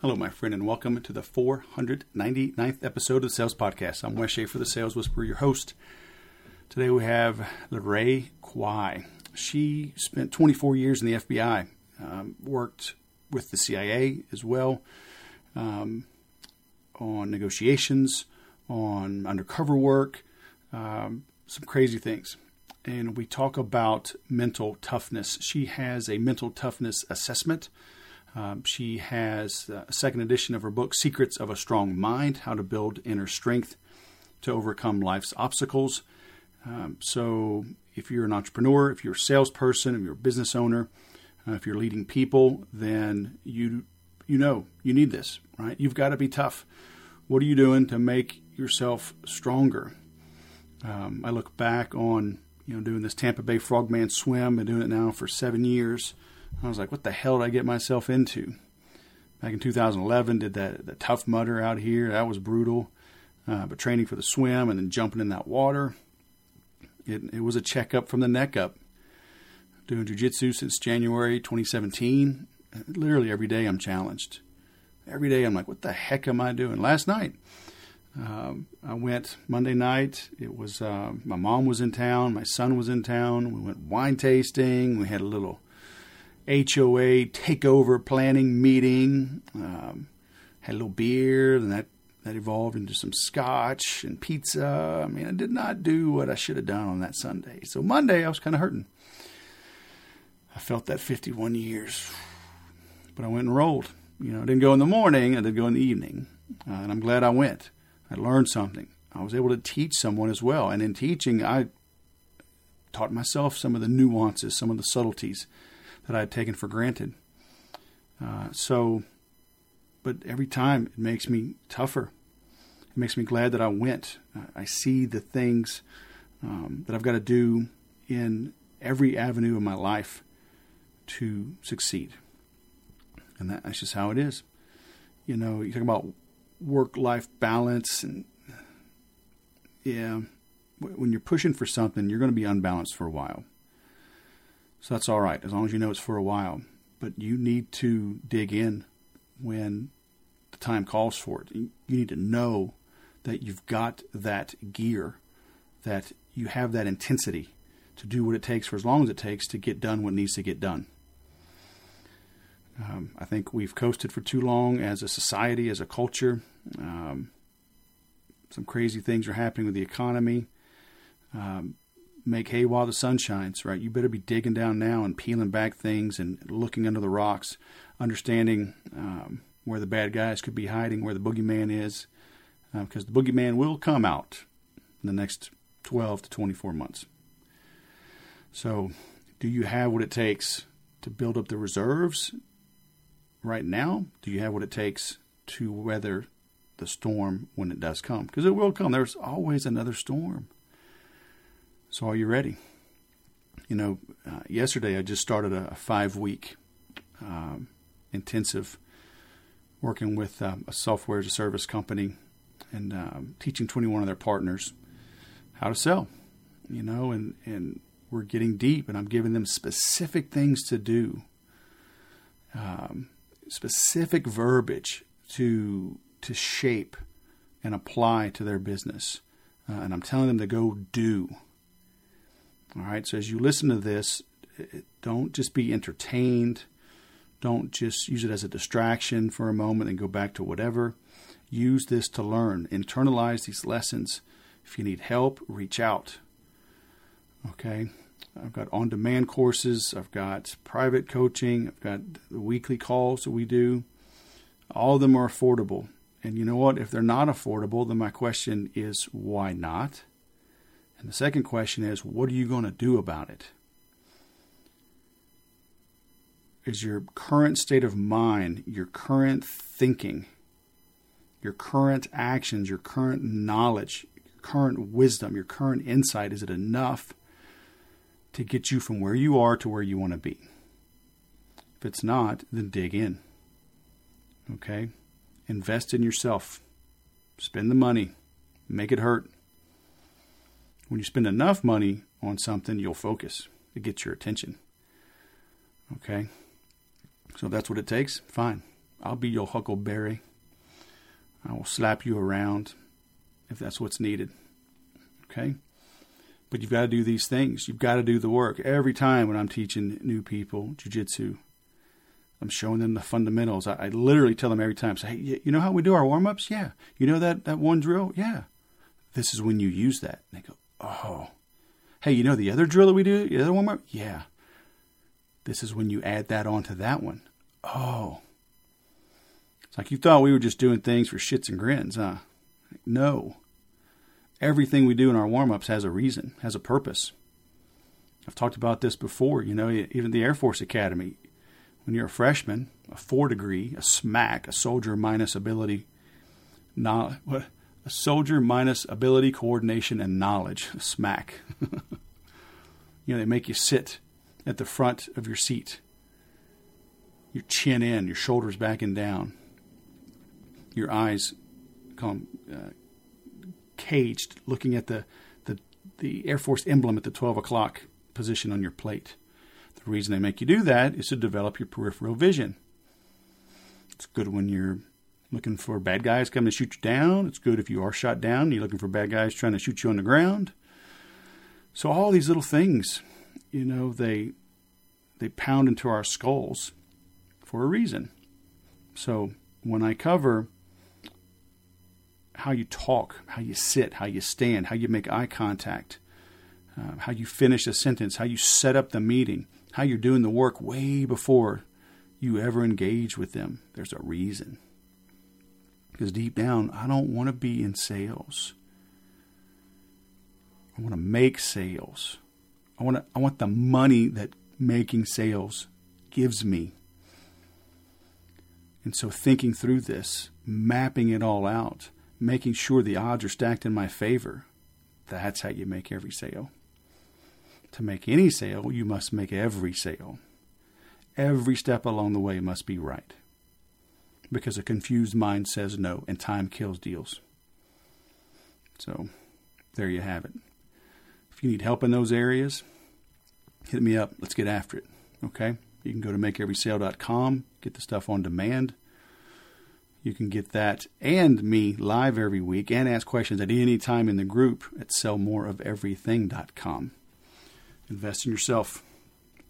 Hello, my friend, and welcome to the 499th episode of the Sales Podcast. I'm Wes Schaefer, the Sales Whisperer, your host. Today we have LaRae Quy. She spent 24 years in the FBI, um, worked with the CIA as well um, on negotiations, on undercover work, um, some crazy things. And we talk about mental toughness. She has a mental toughness assessment um, she has a second edition of her book, Secrets of a Strong Mind How to Build Inner Strength to Overcome Life's Obstacles. Um, so, if you're an entrepreneur, if you're a salesperson, if you're a business owner, uh, if you're leading people, then you you know you need this, right? You've got to be tough. What are you doing to make yourself stronger? Um, I look back on you know doing this Tampa Bay Frogman swim and doing it now for seven years. I was like, what the hell did I get myself into? Back in 2011, did that the Tough Mudder out here. That was brutal. Uh, but training for the swim and then jumping in that water, it, it was a checkup from the neck up. Doing jujitsu since January 2017. Literally every day I'm challenged. Every day I'm like, what the heck am I doing? Last night, um, I went Monday night. It was uh, my mom was in town, my son was in town. We went wine tasting. We had a little HOA takeover planning meeting. Um, had a little beer, and that that evolved into some scotch and pizza. I mean, I did not do what I should have done on that Sunday. So Monday, I was kind of hurting. I felt that 51 years, but I went and rolled. You know, I didn't go in the morning, I did go in the evening, uh, and I'm glad I went. I learned something. I was able to teach someone as well, and in teaching, I taught myself some of the nuances, some of the subtleties that I had taken for granted. Uh, so, but every time it makes me tougher. It makes me glad that I went. I see the things um, that I've got to do in every avenue of my life to succeed. And that, that's just how it is. You know, you talk about work life balance, and yeah, when you're pushing for something, you're going to be unbalanced for a while. So that's all right, as long as you know it's for a while. But you need to dig in when the time calls for it. You need to know that you've got that gear, that you have that intensity to do what it takes for as long as it takes to get done what needs to get done. Um, I think we've coasted for too long as a society, as a culture. Um, some crazy things are happening with the economy. Um, make hay while the sun shines, right? You better be digging down now and peeling back things and looking under the rocks, understanding um, where the bad guys could be hiding, where the boogeyman is, because uh, the boogeyman will come out in the next 12 to 24 months. So, do you have what it takes to build up the reserves right now? Do you have what it takes to weather the storm when it does come? Because it will come. There's always another storm. So, are you ready? You know, uh, yesterday I just started a, a five week um, intensive working with um, a software as a service company and um, teaching 21 of their partners how to sell. You know, and, and we're getting deep, and I'm giving them specific things to do, um, specific verbiage to to shape and apply to their business. Uh, and I'm telling them to go do. All right, so as you listen to this, don't just be entertained. Don't just use it as a distraction for a moment and go back to whatever. Use this to learn. Internalize these lessons. If you need help, reach out. Okay? I've got on demand courses, I've got private coaching, I've got the weekly calls that we do. All of them are affordable. And you know what? If they're not affordable, then my question is why not? And the second question is, what are you going to do about it? Is your current state of mind, your current thinking, your current actions, your current knowledge, your current wisdom, your current insight, is it enough to get you from where you are to where you want to be? If it's not, then dig in. Okay? Invest in yourself. Spend the money. Make it hurt. When you spend enough money on something, you'll focus. It gets your attention. Okay? So if that's what it takes. Fine. I'll be your huckleberry. I will slap you around if that's what's needed. Okay? But you've got to do these things. You've got to do the work. Every time when I'm teaching new people jujitsu, I'm showing them the fundamentals. I, I, literally tell them every time, say, hey, you know how we do our warm ups? Yeah. You know that, that one drill? Yeah. This is when you use that. And they go, oh. Hey, you know the other drill that we do? The other warm up? Yeah. This is when you add that onto that one. Oh. It's like you thought we were just doing things for shits and grins, huh? No. Everything we do in our warm ups has a reason, has a purpose. I've talked about this before, you know, even the Air Force Academy. When you're a freshman, a four degree, a smack, a soldier minus ability, not what soldier minus ability, coordination, and knowledge, Smack. You know, they make you sit at the front of your seat, your chin in, your shoulders back and down, your eyes come uh, caged, looking at the, the the Air Force emblem at the 12 o'clock position on your plate. The reason they make you do that is to develop your peripheral vision. It's good when you're looking for bad guys coming to shoot you down. It's good if you are shot down. You're looking for bad guys trying to shoot you on the ground. So all these little things, you know, they they pound into our skulls for a reason. So when I cover how you talk, how you sit, how you stand, how you make eye contact, uh, how you finish a sentence, how you set up the meeting, how you're doing the work way before you ever engage with them. There's a reason. Because deep down, I don't want to be in sales. I want to make sales. I want to, I want the money that making sales gives me. And so thinking through this, mapping it all out, making sure the odds are stacked in my favor, that's how you make every sale. To make any sale, you must make every sale. Every step along the way must be right. Because a confused mind says no, and time kills deals. So, there you have it. If you need help in those areas, hit me up. Let's get after it. Okay? You can go to makeeverysale.com, get the stuff on demand. You can get that and me live every week and ask questions at any time in the group at sellmoreofeverything.com. Invest in yourself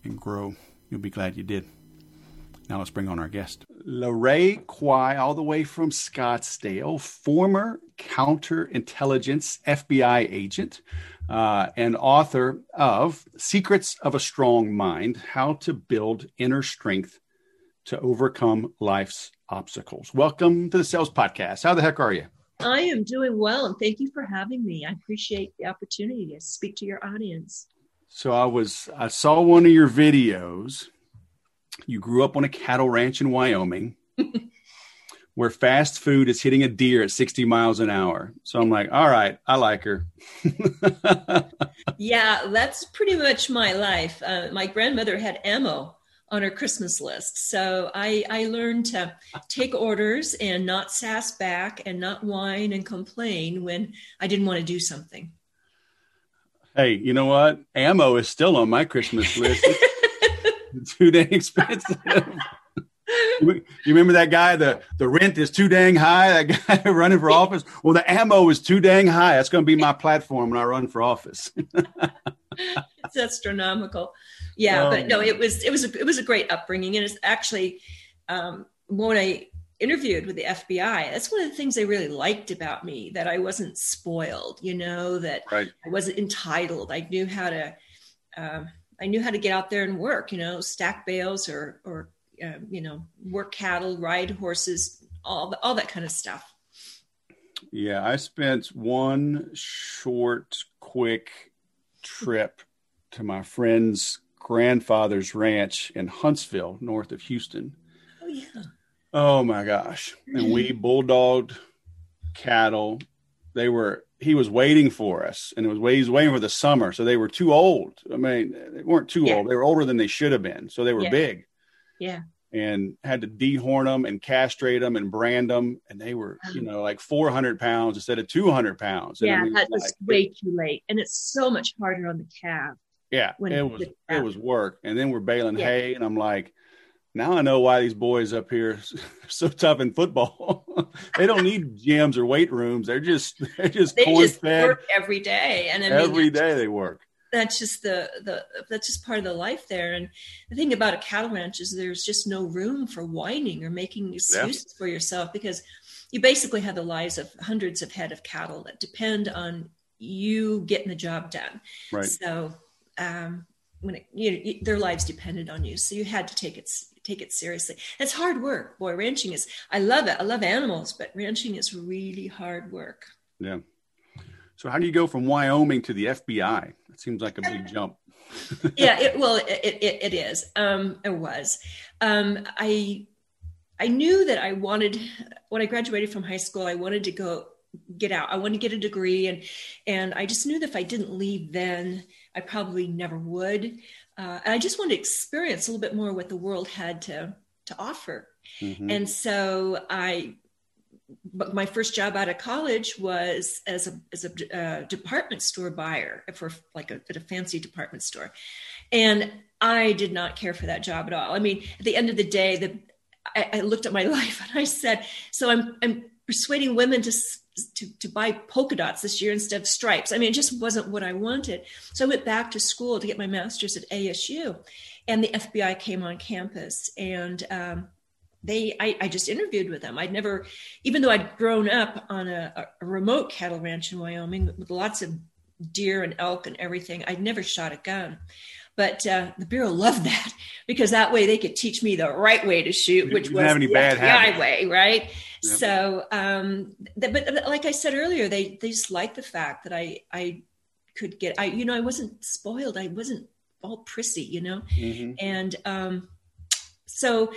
and grow. You'll be glad you did. Now let's bring on our guest. LaRae Quy, all the way from Scottsdale, former counterintelligence FBI agent uh, and author of Secrets of a Strong Mind How to Build Inner Strength to Overcome Life's Obstacles. Welcome to the Sales Podcast. How the heck are you? I am doing well, and thank you for having me. I appreciate the opportunity to speak to your audience. So I was I saw one of your videos. You grew up on a cattle ranch in Wyoming. where fast food is hitting a deer at 60 miles an hour. So I'm like, all right, I like her. yeah, that's pretty much my life. Uh, my grandmother had ammo on her Christmas list. So I, I learned to take orders and not sass back and not whine and complain when I didn't want to do something. Hey, you know what? Ammo is still on my Christmas list. it's too dang expensive. you remember that guy? The the rent is too dang high. That guy running for office. Well, the ammo is too dang high. That's going to be my platform when I run for office. it's astronomical. Yeah, um, but no, it was it was a, it was a great upbringing, and it's actually um, when I interviewed with the FBI, that's one of the things they really liked about me that I wasn't spoiled. You know that right. I wasn't entitled. I knew how to. Um, I knew how to get out there and work, you know, stack bales or or uh, you know, work cattle, ride horses, all all that kind of stuff. Yeah, I spent one short, quick trip to my friend's grandfather's ranch in Huntsville, north of Houston. Oh yeah. Oh my gosh! And we bulldogged cattle. They were he was waiting for us, and it was he was waiting for the summer. So they were too old. I mean, they weren't too yeah. old. They were older than they should have been. So they were yeah. big. Yeah. And had to dehorn them and castrate them and brand them, and they were, you know, like 400 pounds instead of 200 pounds. Yeah, I mean, that was like, way too late, and it's so much harder on the calf. Yeah, it was it was work, and then we're baling yeah. hay, and I'm like, now I know why these boys up here are so tough in football. they don't need gyms or weight rooms. They're just they're just they just fed work every day, and I mean, every day they work. That's just the the that's just part of the life there. And the thing about a cattle ranch is there's just no room for whining or making excuses yeah. for yourself because you basically have the lives of hundreds of head of cattle that depend on you getting the job done. Right. So um, when it, you know, their lives depended on you, so you had to take it take it seriously. It's hard work, boy. Ranching is. I love it. I love animals, but ranching is really hard work. Yeah. So how do you go from Wyoming to the FBI? It seems like a big jump. yeah, it, well, it, it, it is. Um, it was. Um, I I knew that I wanted when I graduated from high school. I wanted to go get out. I wanted to get a degree, and and I just knew that if I didn't leave then, I probably never would. Uh, and I just wanted to experience a little bit more what the world had to to offer. Mm-hmm. And so I, but my first job out of college was as a as a uh, department store buyer for like a, at a fancy department store, and I did not care for that job at all. I mean, at the end of the day, the I, I looked at my life and I said, so I'm I'm persuading women to to, to buy polka dots this year instead of stripes. I mean, it just wasn't what I wanted. So I went back to school to get my master's at ASU, and the FBI came on campus, and um, they I, I, just interviewed with them. I'd never, even though I'd grown up on a, a remote cattle ranch in Wyoming with lots of deer and elk and everything, I'd never shot a gun. But uh, the bureau loved that because that way they could teach me the right way to shoot, which was the bad FBI way, right? Yep. So, um, th- but like I said earlier, they they just like the fact that I I could get I you know I wasn't spoiled, I wasn't all prissy, you know, mm-hmm. and um, so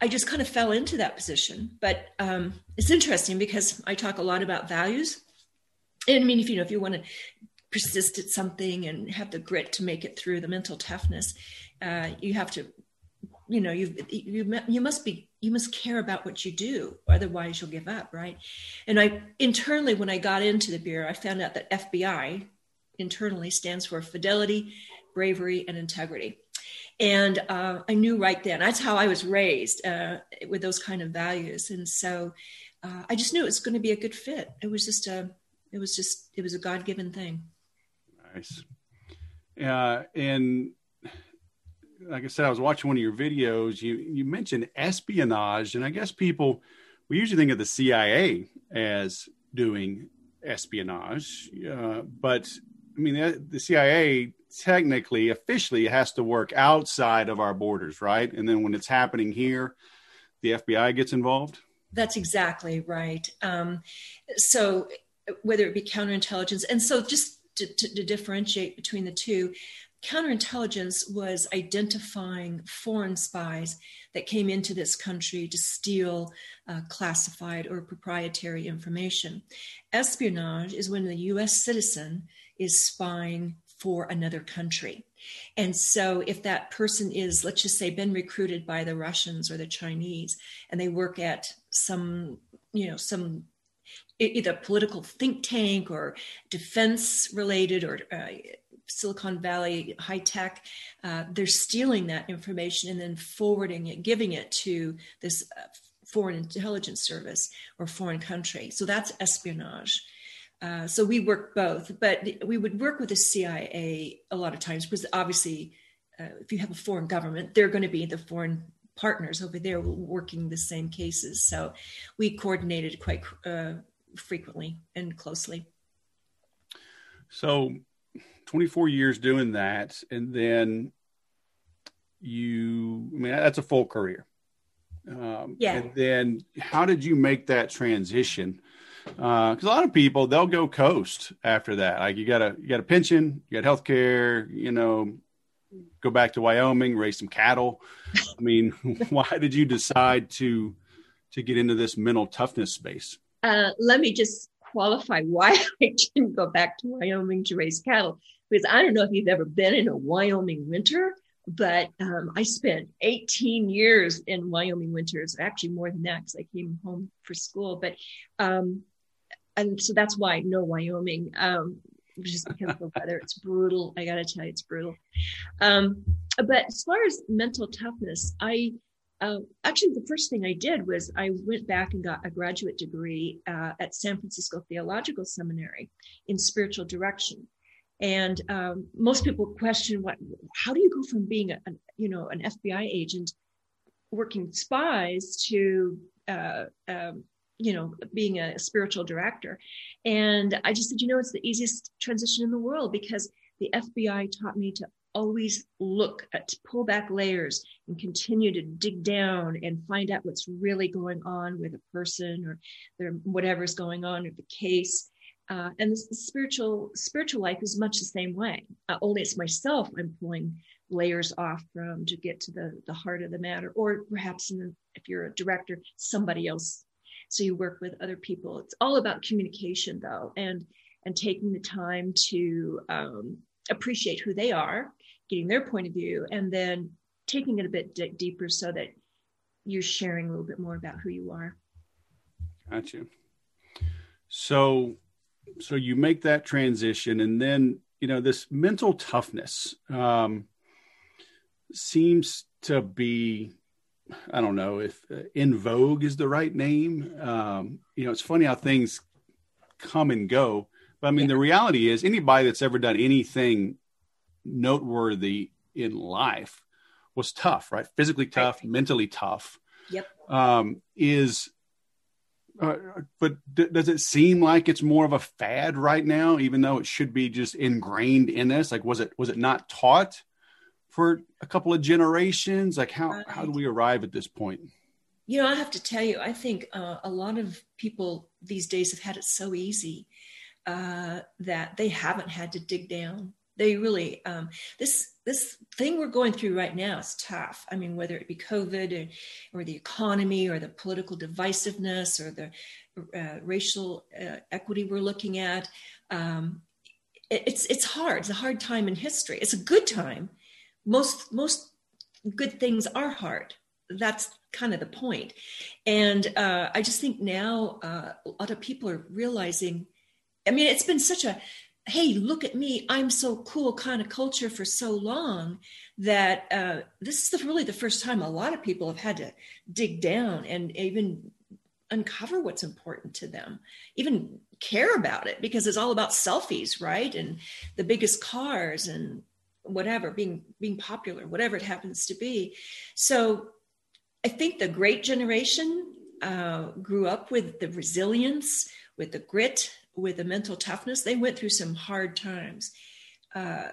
I just kind of fell into that position. But um, it's interesting because I talk a lot about values. And I mean, if you know, if you want to persist at something and have the grit to make it through the mental toughness uh, you have to you know you you you must be you must care about what you do otherwise you'll give up right? And i internally when i got into the bureau i found out that fbi internally stands for fidelity bravery and integrity. And uh, i knew right then that's how i was raised uh, with those kind of values. And so uh, i just knew it was going to be a good fit. It was just a it was just it was a god-given thing. Nice. Uh, and like I said, I was watching one of your videos. You you mentioned espionage, and I guess people we usually think of the CIA as doing espionage, uh, but I mean the, the CIA technically, officially, has to work outside of our borders, right? And then when it's happening here, the FBI gets involved. That's exactly right. Um, so whether it be counterintelligence, and so just to, to, to differentiate between the two, counterintelligence was identifying foreign spies that came into this country to steal uh, classified or proprietary information. Espionage is when the US citizen is spying for another country. And so, if that person is, let's just say, been recruited by the Russians or the Chinese, and they work at some, you know, some either political think tank or defense related or uh, Silicon Valley high tech, uh, they're stealing that information and then forwarding it, giving it to this uh, foreign intelligence service or foreign country. So that's espionage. Uh, so we work both, but we would work with the CIA a lot of times because obviously, uh, if you have a foreign government, they're going to be the foreign partners over there working the same cases. So we coordinated quite uh, frequently and closely. So, 24 years doing that, and then you, I mean, that's a full career. Um, yeah. And then, how did you make that transition? Because uh, a lot of people they'll go coast after that. Like you got a you got a pension, you got health care, you know, go back to Wyoming, raise some cattle. I mean, why did you decide to to get into this mental toughness space? Uh, let me just qualify why I didn't go back to Wyoming to raise cattle. Because I don't know if you've ever been in a Wyoming winter, but um, I spent 18 years in Wyoming winters, actually more than that because I came home for school. But um, and so that's why know Wyoming, um, just because of the weather. It's brutal. I got to tell you, it's brutal. Um, but as far as mental toughness, I Uh, actually, the first thing I did was I went back and got a graduate degree uh, at San Francisco Theological Seminary in spiritual direction. And um, most people question what, how do you go from being a, a you know, an FBI agent working spies to, uh, um, you know, being a spiritual director? And I just said, you know, it's the easiest transition in the world because the FBI taught me to always look at pull back layers and continue to dig down and find out what's really going on with a person or their whatever's going on with the case uh, and the, spiritual spiritual life is much the same way uh, only it's myself i'm pulling layers off from to get to the the heart of the matter or perhaps the, if you're a director somebody else so you work with other people it's all about communication though and and taking the time to um, appreciate who they are getting their point of view and then taking it a bit d- deeper so that you're sharing a little bit more about who you are. Gotcha. So, so you make that transition, and then you know this mental toughness um, seems to be, I don't know if uh, in vogue is the right name. Um, you know, it's funny how things come and go, but I mean, yeah. the reality is anybody that's ever done anything noteworthy in life was tough, right? Physically tough, right. mentally tough. Yep. Um, is, uh, but d- does it seem like it's more of a fad right now, even though it should be just ingrained in us? Like, was it was it not taught for a couple of generations? Like, how how do we arrive at this point? You know, I have to tell you, I think uh, a lot of people these days have had it so easy uh, that they haven't had to dig down they really um, this this thing we're going through right now is tough. I mean, whether it be COVID or, or the economy or the political divisiveness or the uh, racial uh, equity we're looking at, um, it, it's it's hard. It's a hard time in history. It's a good time. Most most good things are hard. That's kind of the point. And uh, I just think now uh, a lot of people are realizing. I mean, it's been such a hey, look at me, I'm so cool kind of culture for so long that uh, this is the, really the first time a lot of people have had to dig down and even uncover what's important to them, even care about it because it's all about selfies, right? And the biggest cars and whatever being being popular, whatever it happens to be. So I think the great generation uh, grew up with the resilience, with the grit, with a mental toughness, they went through some hard times. Uh,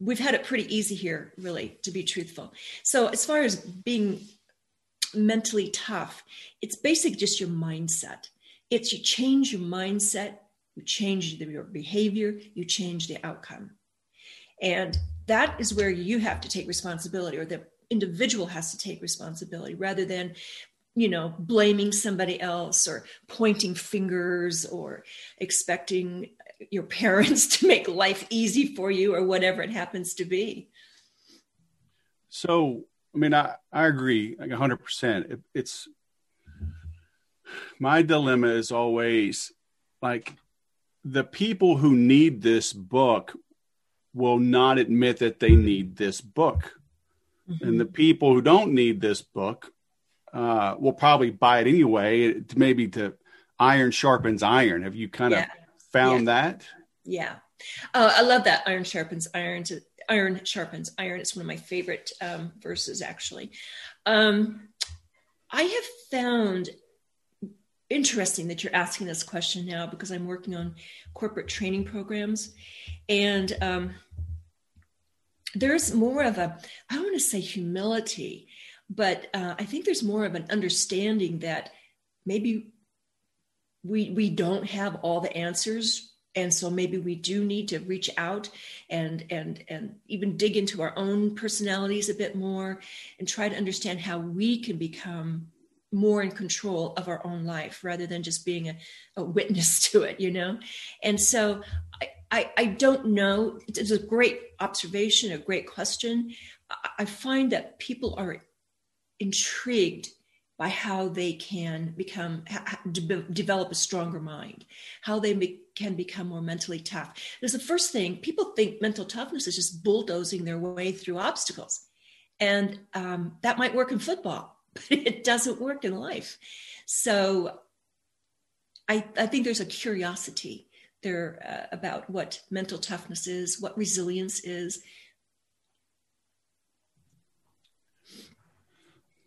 we've had it pretty easy here, really, to be truthful. So, as far as being mentally tough, it's basically just your mindset. It's you change your mindset, you change your behavior, you change the outcome. And that is where you have to take responsibility, or the individual has to take responsibility rather than you know, blaming somebody else or pointing fingers or expecting your parents to make life easy for you or whatever it happens to be. So, I mean, I, I agree like 100%. It, it's my dilemma is always like the people who need this book will not admit that they need this book. Mm-hmm. And the people who don't need this book uh, will probably buy it anyway. To maybe to iron sharpens iron. Have you kind of yeah. found yeah. that? Yeah, uh, I love that. Iron sharpens iron. To, iron sharpens iron. It's one of my favorite um, verses, actually. Um, I have found interesting that you're asking this question now because I'm working on corporate training programs, and um, there's more of a I don't want to say humility, but uh, I think there's more of an understanding that maybe we we don't have all the answers and so maybe we do need to reach out and and and even dig into our own personalities a bit more and try to understand how we can become more in control of our own life rather than just being a, a witness to it you know? And so I, I, I don't know. It's a great observation a great question. I find that people are intrigued by how they can become de- develop a stronger mind how they be, can become more mentally tough there's the first thing people think mental toughness is just bulldozing their way through obstacles And um, that might work in football, but it doesn't work in life. So I, I think there's a curiosity there uh, about what mental toughness is, what resilience is.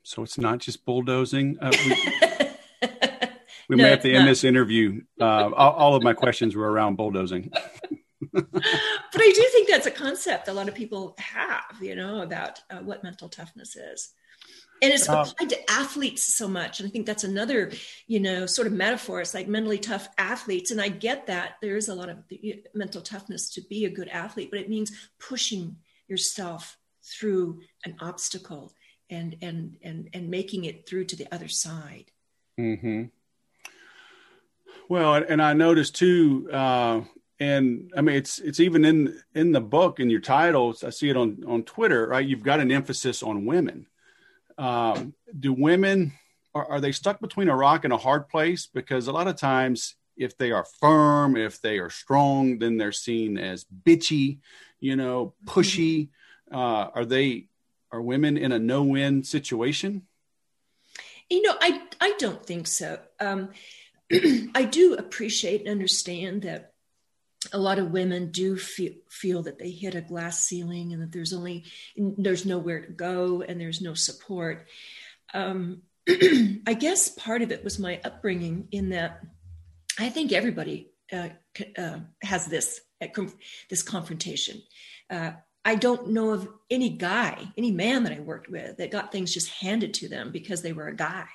So it's not just bulldozing. Uh, we, we no, may have to end not. this interview. Uh, all, all, of my questions were around bulldozing. but I do think that's a concept a lot of people have, you know, about uh, what mental toughness is and it's um, applied to athletes so much and i think that's another you know sort of metaphor it's like mentally tough athletes and i get that there is a lot of mental toughness to be a good athlete but it means pushing yourself through an obstacle and and and and making it through to the other side hmm well and i noticed too uh and I mean it's it's even in in the book in your titles. I see it on on Twitter, right? You've got an emphasis on women, um, do women are, are they stuck between a rock and a hard place? Because a lot of times, if they are firm, if they are strong, then they're seen as bitchy, you know, pushy. Uh, are they are women in a no-win situation? You know, I I don't think so. Um, I do appreciate and understand that a lot of women do feel, feel that they hit a glass ceiling and that there's only there's nowhere to go and there's no support um, i guess part of it was my upbringing in that i think everybody uh, uh, has this this confrontation uh, i don't know of any guy any man that i worked with that got things just handed to them because they were a guy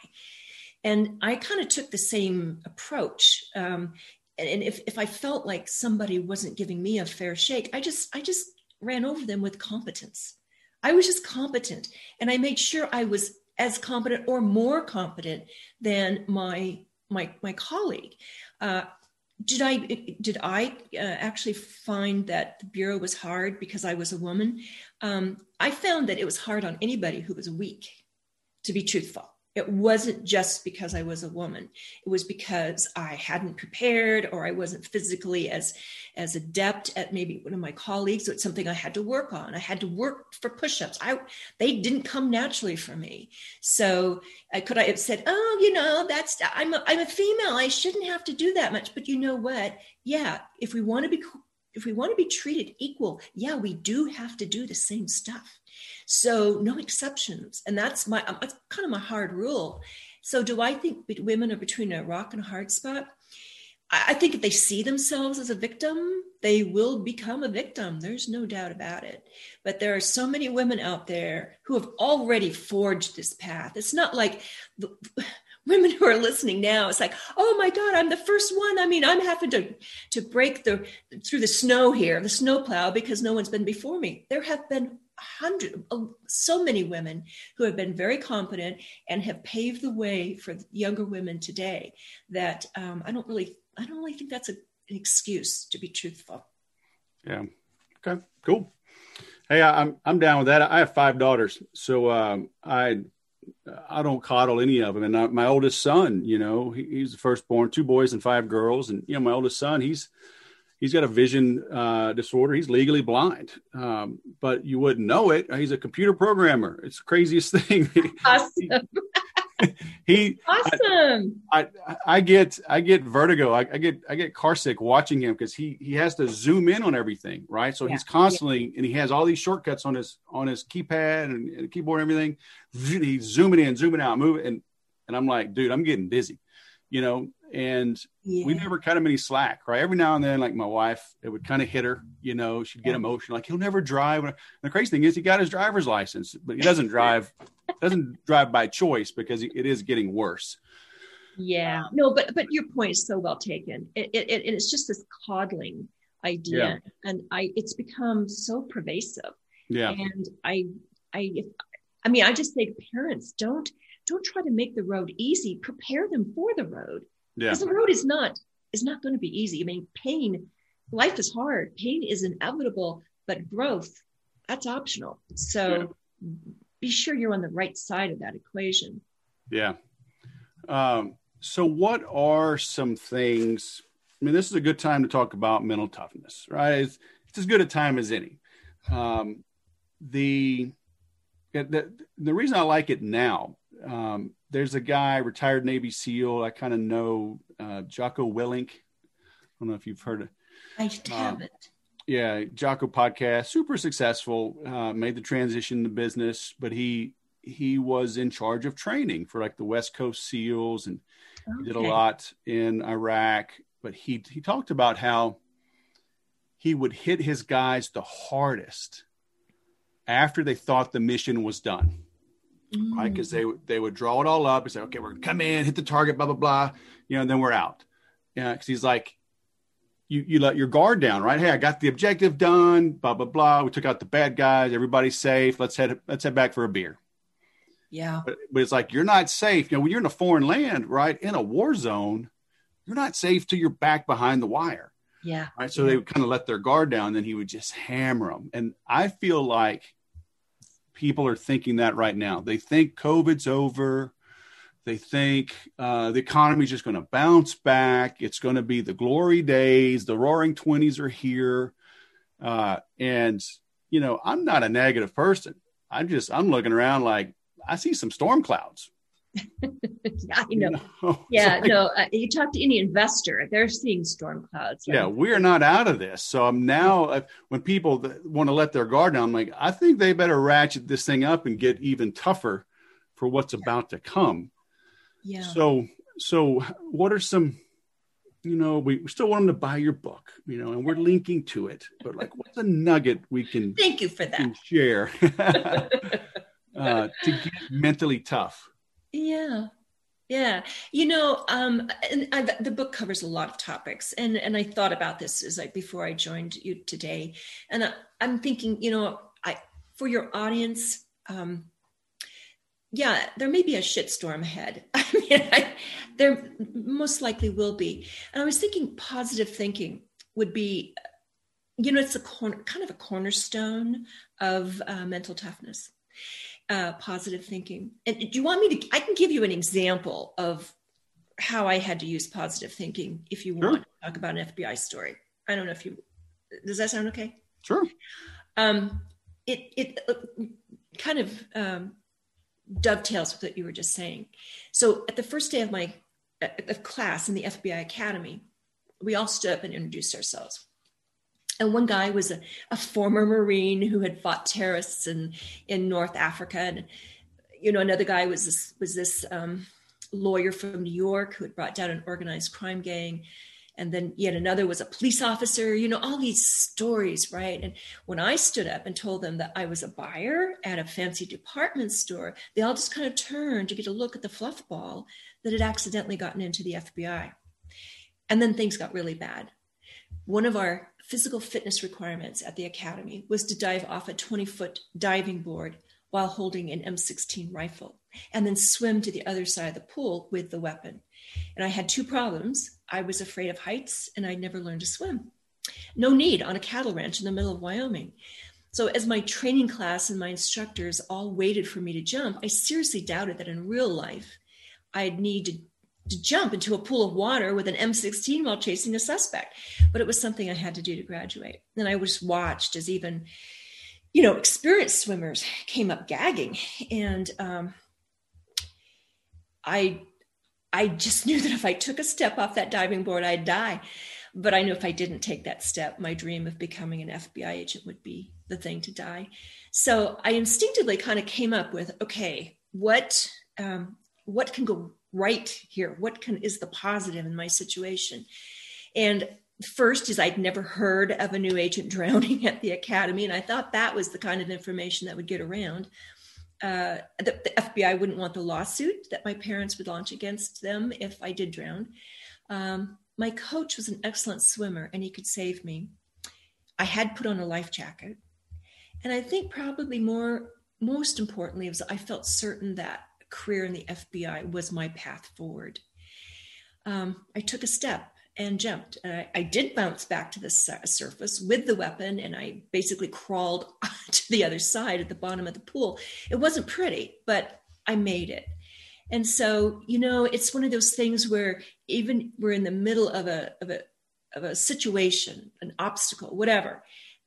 and I kind of took the same approach. Um, and if, if I felt like somebody wasn't giving me a fair shake, I just I just ran over them with competence. I was just competent, and I made sure I was as competent or more competent than my my my colleague. Uh, did I did I uh, actually find that the bureau was hard because I was a woman? Um, I found that it was hard on anybody who was weak. To be truthful, it wasn't just because I was a woman. It was because I hadn't prepared or I wasn't physically as, as adept at maybe one of my colleagues. It's something I had to work on. I had to work for push-ups. I, they didn't come naturally for me. So uh, could I have said, oh, you know, that's, I'm a, I'm a female. I shouldn't have to do that much. But you know what? Yeah. If we want to be, if we want to be treated equal, yeah, we do have to do the same stuff. So no exceptions. And that's my, um, that's kind of my hard rule. So do I think women are between a rock and a hard spot? I think if they see themselves as a victim, they will become a victim. There's no doubt about it. But there are so many women out there who have already forged this path. It's not like women who are listening now. It's like, oh my God, I'm the first one. I mean, I'm having to to break the through the snow here, the snowplow, because no one's been before me. There have been hundred, so many women who have been very competent and have paved the way for younger women today. That um, I don't really, I don't really think that's a, an excuse to be truthful. Yeah. Okay. Cool. Hey, I'm I'm down with that. I have five daughters, so um, I I don't coddle any of them. And I, my oldest son, you know, he, he's the firstborn, two boys and five girls, and you know, my oldest son, he's he's got a vision uh, disorder. He's legally blind, um, but you wouldn't know it. He's a computer programmer. It's the craziest thing. Awesome. he awesome. I, I, I get I get vertigo. I, I, get I get carsick watching him because he he has to zoom in on everything, right? So yeah. he's constantly yeah. and he has all these shortcuts on his on his keypad and, and keyboard and everything. He's zooming in, zooming out, moving, and and I'm like, dude, I'm getting dizzy you know, and yeah. we never cut him any slack, right? Every now and then, like my wife, it would kind of hit her, you know, she'd get emotional, like he'll never drive. And the crazy thing is, he got his driver's license, but he doesn't drive, doesn't drive by choice because it is getting worse. Yeah, um, no, but but your point is so well taken. It, it, it it's just this coddling idea, yeah. and I it's become so pervasive. Yeah, and I I I mean, I just think parents don't don't try to make the road easy. Prepare them for the road. Yeah. Because the road is not is not going to be easy. I mean, pain, life is hard. Pain is inevitable, but growth, that's optional. So yeah. Be sure you're on the right side of that equation. Yeah. Um, so what are some things? I mean, this is a good time to talk about mental toughness, right? It's, it's as good a time as any. Um, the the, the reason I like it now, um, there's a guy, retired Navy SEAL. I kind of know uh, Jocko Willink. I don't know if you've heard of. I haven't. Yeah, Jocko podcast, super successful. Uh, made the transition to business, but he he was in charge of training for like the West Coast SEALs, and okay. he did a lot in Iraq. But he he talked about how he would hit his guys the hardest after they thought the mission was done. Mm. Right, because they they would draw it all up and say, "Okay, we're gonna come in, hit the target, blah blah blah," you know, and then we're out. Yeah, because he's like, you you let your guard down, right? Hey, I got the objective done. Blah blah blah. We took out the bad guys. Everybody's safe. Let's head let's head back for a beer. Yeah. But, but it's like you're not safe. You know, when you're in a foreign land, right, in a war zone, you're not safe till you're back behind the wire. Yeah. Right. So yeah. they would kind of let their guard down. Then he would just hammer them. And I feel like people are thinking that right now. They think COVID's over. They think uh, the is just going to bounce back. It's going to be the glory days. The roaring 20s are here. Uh, and, you know, I'm not a negative person. I'm just, I'm looking around like I see some storm clouds. yeah, I know. You know? Yeah, like, no. Uh, you talk to any investor, they're seeing storm clouds. Right? Yeah, we're not out of this. So I'm now, uh, when people want to let their guard down, I'm like, I think they better ratchet this thing up and get even tougher for what's yeah. about to come. Yeah. So, so what are some, you know, we still want them to buy your book, you know, and we're linking to it, but like, what's a nugget we can thank you for that share uh, to get mentally tough? Yeah. Yeah, you know, um, and I, the book covers a lot of topics, and and I thought about this as like before I joined you today, and I, am thinking, you know, I for your audience, um, yeah, there may be a shitstorm ahead. I mean, I, there most likely will be. And I was thinking positive thinking would be, you know, it's a corner, kind of a cornerstone of uh, mental toughness, uh, positive thinking. And do you want me to, I can give you an example of how I had to use positive thinking if you sure. want to talk about an FBI story. I don't know if you, does that sound okay? Sure. Um, it, it uh, kind of, um, dovetails with what you were just saying. So at the first day of my of class in the FBI Academy, we all stood up and introduced ourselves. And one guy was a, a former Marine who had fought terrorists in, in North Africa. And, you know, another guy was this, was this um, lawyer from New York who had brought down an organized crime gang and then yet another was a police officer you know all these stories right? And when i stood up and told them that i was a buyer at a fancy department store they all just kind of turned to get a look at the fluff ball that had accidentally gotten into the fbi and then things got really bad. One of our physical fitness requirements at the academy was to dive off a 20 foot diving board while holding an m16 rifle and then swim to the other side of the pool with the weapon and I had two problems. I was afraid of heights and I'd never learned to swim. No need on a cattle ranch in the middle of Wyoming. So, as my training class and my instructors all waited for me to jump, I seriously doubted that in real life I'd need to, to jump into a pool of water with an M16 while chasing a suspect. But it was something I had to do to graduate. And I was watched as even, you know, experienced swimmers came up gagging. And um, I I just knew that if I took a step off that diving board, I'd die. But I knew if I didn't take that step, my dream of becoming an FBI agent would be the thing to die. So I instinctively kind of came up with, okay, what um, what can go right here? What can is the positive in my situation? And first is I'd never heard of a new agent drowning at the academy, and I thought that was the kind of information that would get around uh, the, the, FBI wouldn't want the lawsuit that my parents would launch against them if I did drown. Um, my coach was an excellent swimmer and he could save me. I had put on a life jacket. And I think probably more, most importantly, was I felt certain that a career in the FBI was my path forward. Um, I took a step and jumped. And I, I, did bounce back to the surface with the weapon, and I basically crawled to the other side at the bottom of the pool. It wasn't pretty, but I made it. And so, you know, it's one of those things where even we're in the middle of a of a of a situation, an obstacle, whatever.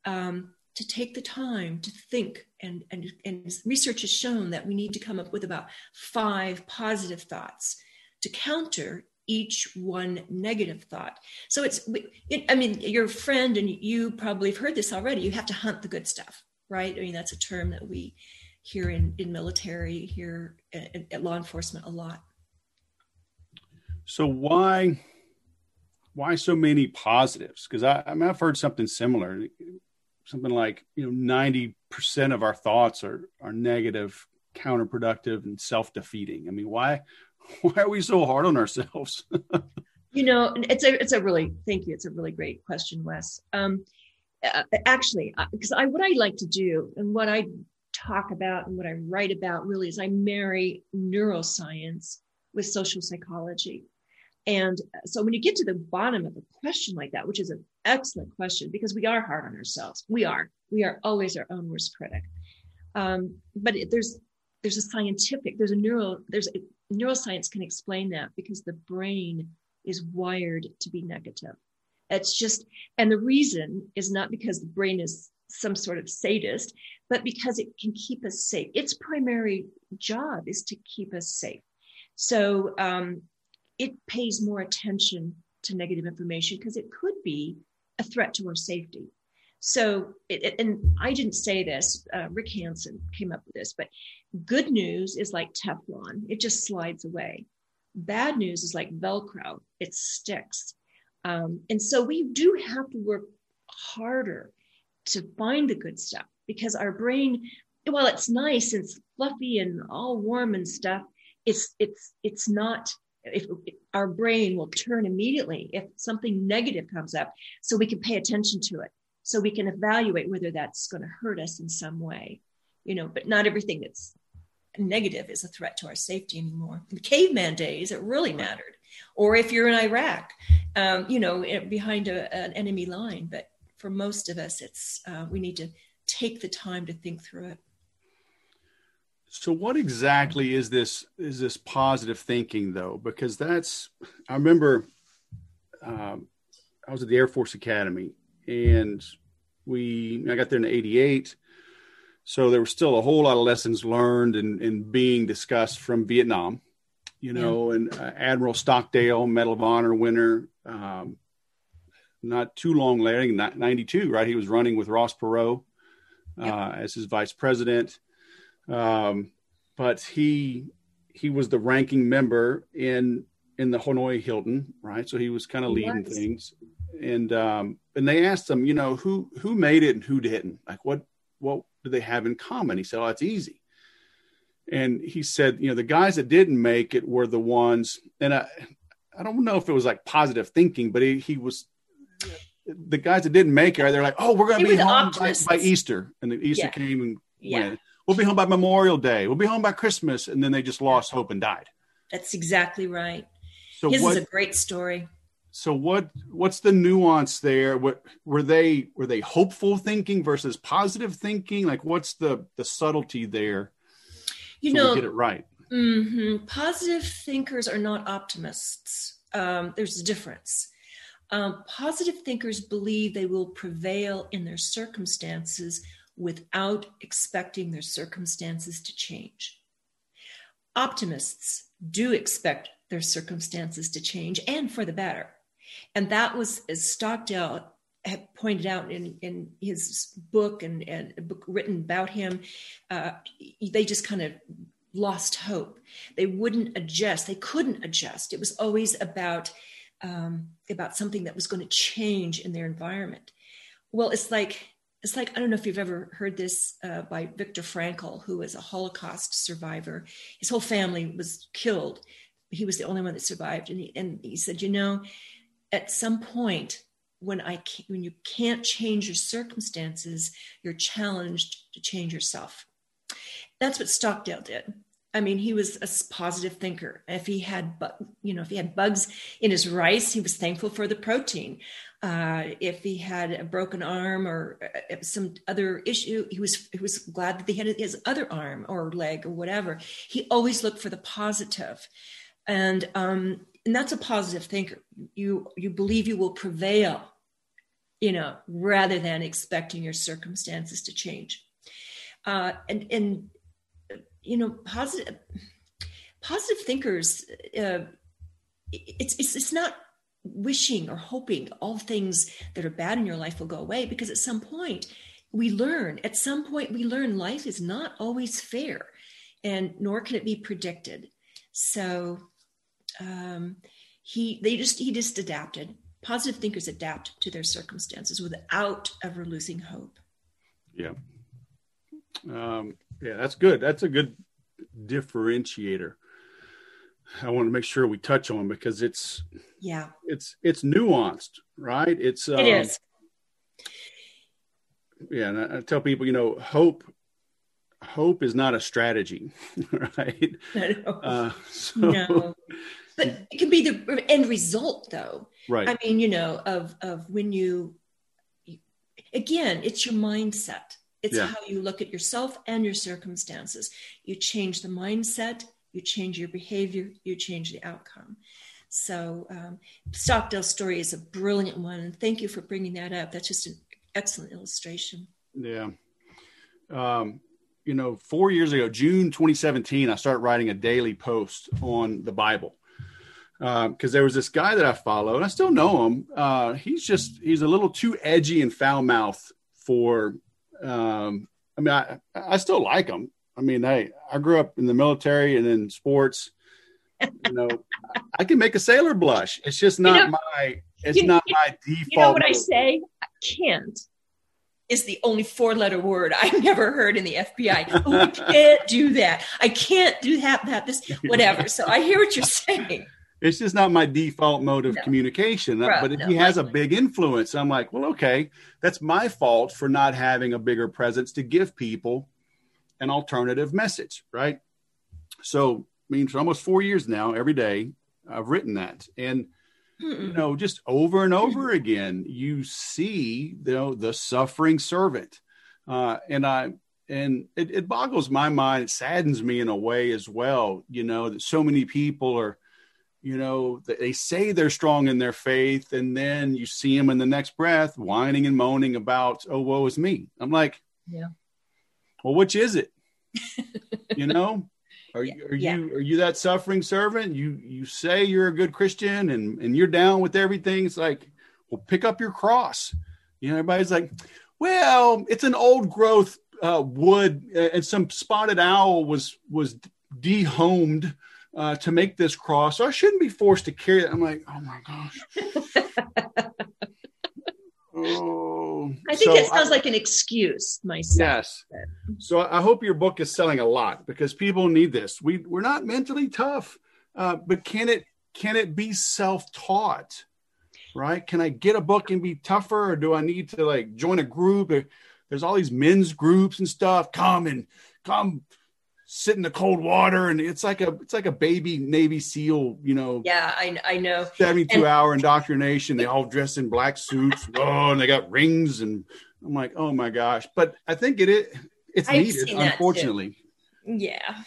Um, to take the time to think and, and, and research has shown that we need to come up with about five positive thoughts to counter each one negative thought. So it's it, i mean your friend and you probably have heard this already you have to hunt the good stuff right? I mean that's a term that we hear in, in military here at, at law enforcement a lot. So why why so many positives? Because I, I mean i've heard something similar something like you know 90% of our thoughts are are negative counterproductive and self-defeating. I mean why why are we so hard on ourselves you know it's a it's a really thank you it's a really great question wes um, uh, actually because uh, i what i like to do and what i talk about and what i write about really is i marry neuroscience with social psychology and so when you get to the bottom of a question like that, which is an excellent question because we are hard on ourselves. We are. We are always our own worst critic. Um, but it, there's there's a scientific, there's a neural, there's a, neuroscience can explain that because the brain is wired to be negative. It's just, and the reason is not because the brain is some sort of sadist, but because it can keep us safe. Its primary job is to keep us safe. So um, it pays more attention to negative information because it could be a threat to our safety. So, it, and I didn't say this, uh, Rick Hanson came up with this, but good news is like Teflon, it just slides away. Bad news is like Velcro, it sticks. Um, and so we do have to work harder to find the good stuff because our brain, while it's nice and it's fluffy and all warm and stuff, it's it's it's not if, if our brain will turn immediately if something negative comes up so we can pay attention to it so we can evaluate whether that's going to hurt us in some way you know but not everything that's negative is a threat to our safety anymore. In the caveman days it really mattered. Or if you're in iraq um, you know behind a, an enemy line but for most of us it's uh, we need to take the time to think through it. So what exactly is this is this positive thinking though? Because that's I remember um, I was at the Air Force Academy and we I got there in '88. So there was still a whole lot of lessons learned and, and being discussed from Vietnam, you know, yeah. and uh, Admiral Stockdale, Medal of Honor winner, um, not too long later, 92, right? He was running with Ross Perot uh, yep. as his vice president. Um, but he he was the ranking member in in the Hanoi Hilton, right? So he was kind of leading yes. things. And um, and they asked him, you know, who who made it and who didn't? Like what what do they have in common? He said, Oh, it's easy. And he said, you know, the guys that didn't make it were the ones, and I I don't know if it was like positive thinking, but he, he was the guys that didn't make it, they're like, oh, we're going to be home by, by, Easter. And the Easter yeah. came and yeah. went we'll be home by Memorial Day. We'll be home by Christmas. And then they just lost hope and died. That's exactly right. So His what, is a great story. So what what's the nuance there? What were they were they hopeful thinking versus positive thinking? Like what's the the subtlety there? You so know, get it right. Mm-hmm. Positive thinkers are not optimists. Um, there's a difference. Um, positive thinkers believe they will prevail in their circumstances without expecting their circumstances to change. Optimists do expect their circumstances to change and for the better. And that was, as Stockdale had pointed out in, in his book and, and a book written about him, uh, they just kind of lost hope. They wouldn't adjust. They couldn't adjust. It was always about um, about something that was going to change in their environment. Well, it's like it's like I don't know if you've ever heard this uh, by Viktor Frankl, who was a Holocaust survivor. His whole family was killed. He was the only one that survived, and he, and he said, you know, at some point when I when you can't change your circumstances, you're challenged to change yourself. That's what Stockdale did. I mean, he was a positive thinker. If he had, you know, if he had bugs in his rice, he was thankful for the protein. Uh, if he had a broken arm or uh, some other issue, he was he was glad that he had his other arm or leg or whatever. He always looked for the positive, and um, and that's a positive thinker. You you believe you will prevail you know, rather than expecting your circumstances to change. Uh, and and you know, positive positive thinkers. Uh, it's it's it's not wishing or hoping all things that are bad in your life will go away because at some point we learn at some point we learn life is not always fair and nor can it be predicted so um, he they just he just adapted. Positive thinkers adapt to their circumstances without ever losing hope. Yeah. Um, yeah that's good. That's a good differentiator. I want to make sure we touch on because it's yeah. it's it's nuanced right? It's um, it is. Yeah and I, I tell people you know hope hope is not a strategy right? Uh, so, no but it can be the end result though. Right. I mean you know of of when you again it's your mindset. It's yeah. how you look at yourself and your circumstances. You change the mindset you change your behavior you change the outcome. So um, stockdale's story is a brilliant one and thank you for bringing that up. That's just an excellent illustration. Yeah. Um, you know four years ago june 2017 i started writing a daily post on the bible because uh, there was this guy that I follow, and I still know him. Uh, he's just he's a little too edgy and foul mouthed for. Um, I mean, I I still like him. I mean, I I grew up in the military and in sports. You know, I can make a sailor blush. It's just not you know, my. It's you, not my default. You know what mode. I say? I can't is the only four letter word I've never heard in the FBI. oh, I can't do that. I can't do that, that, this, whatever. So I hear what you're saying it's just not my default mode of no. communication. Bro, but if no, he has a big influence, I'm like, well, okay, that's my fault for not having a bigger presence to give people an alternative message, right? So, I mean, for almost four years now, every day I've written that, and Mm-mm. you know, just over and over again, you see, you know, the suffering servant, uh, and I. And it, it boggles my mind. It saddens me in a way as well. You know that so many people are, you know they say they're strong in their faith and then you see them in the next breath whining and moaning about oh woe is me. I'm like yeah. Well which is it? You know? Are, yeah. are yeah. you are you that suffering servant? You you say you're a good christian and and you're down with everything. It's like well pick up your cross. You know everybody's like well it's an old growth uh, wood and some spotted owl was was dehomed uh, to make this cross. So I shouldn't be forced to carry it. I'm like, oh my gosh. oh. I think so it sounds I, like an excuse myself. Yes. So I hope your book is selling a lot because people need this. We we're not mentally tough, uh, but can it can it be self taught? Right? Can I get a book and be tougher, or do I need to like join a group? There's all these men's groups and stuff. Come and come sit in the cold water and it's like a it's like a baby navy seal you know yeah i, I know 72 and, hour indoctrination they all dress in black suits oh and they got rings and i'm like oh my gosh but i think it, it it's I've needed unfortunately yeah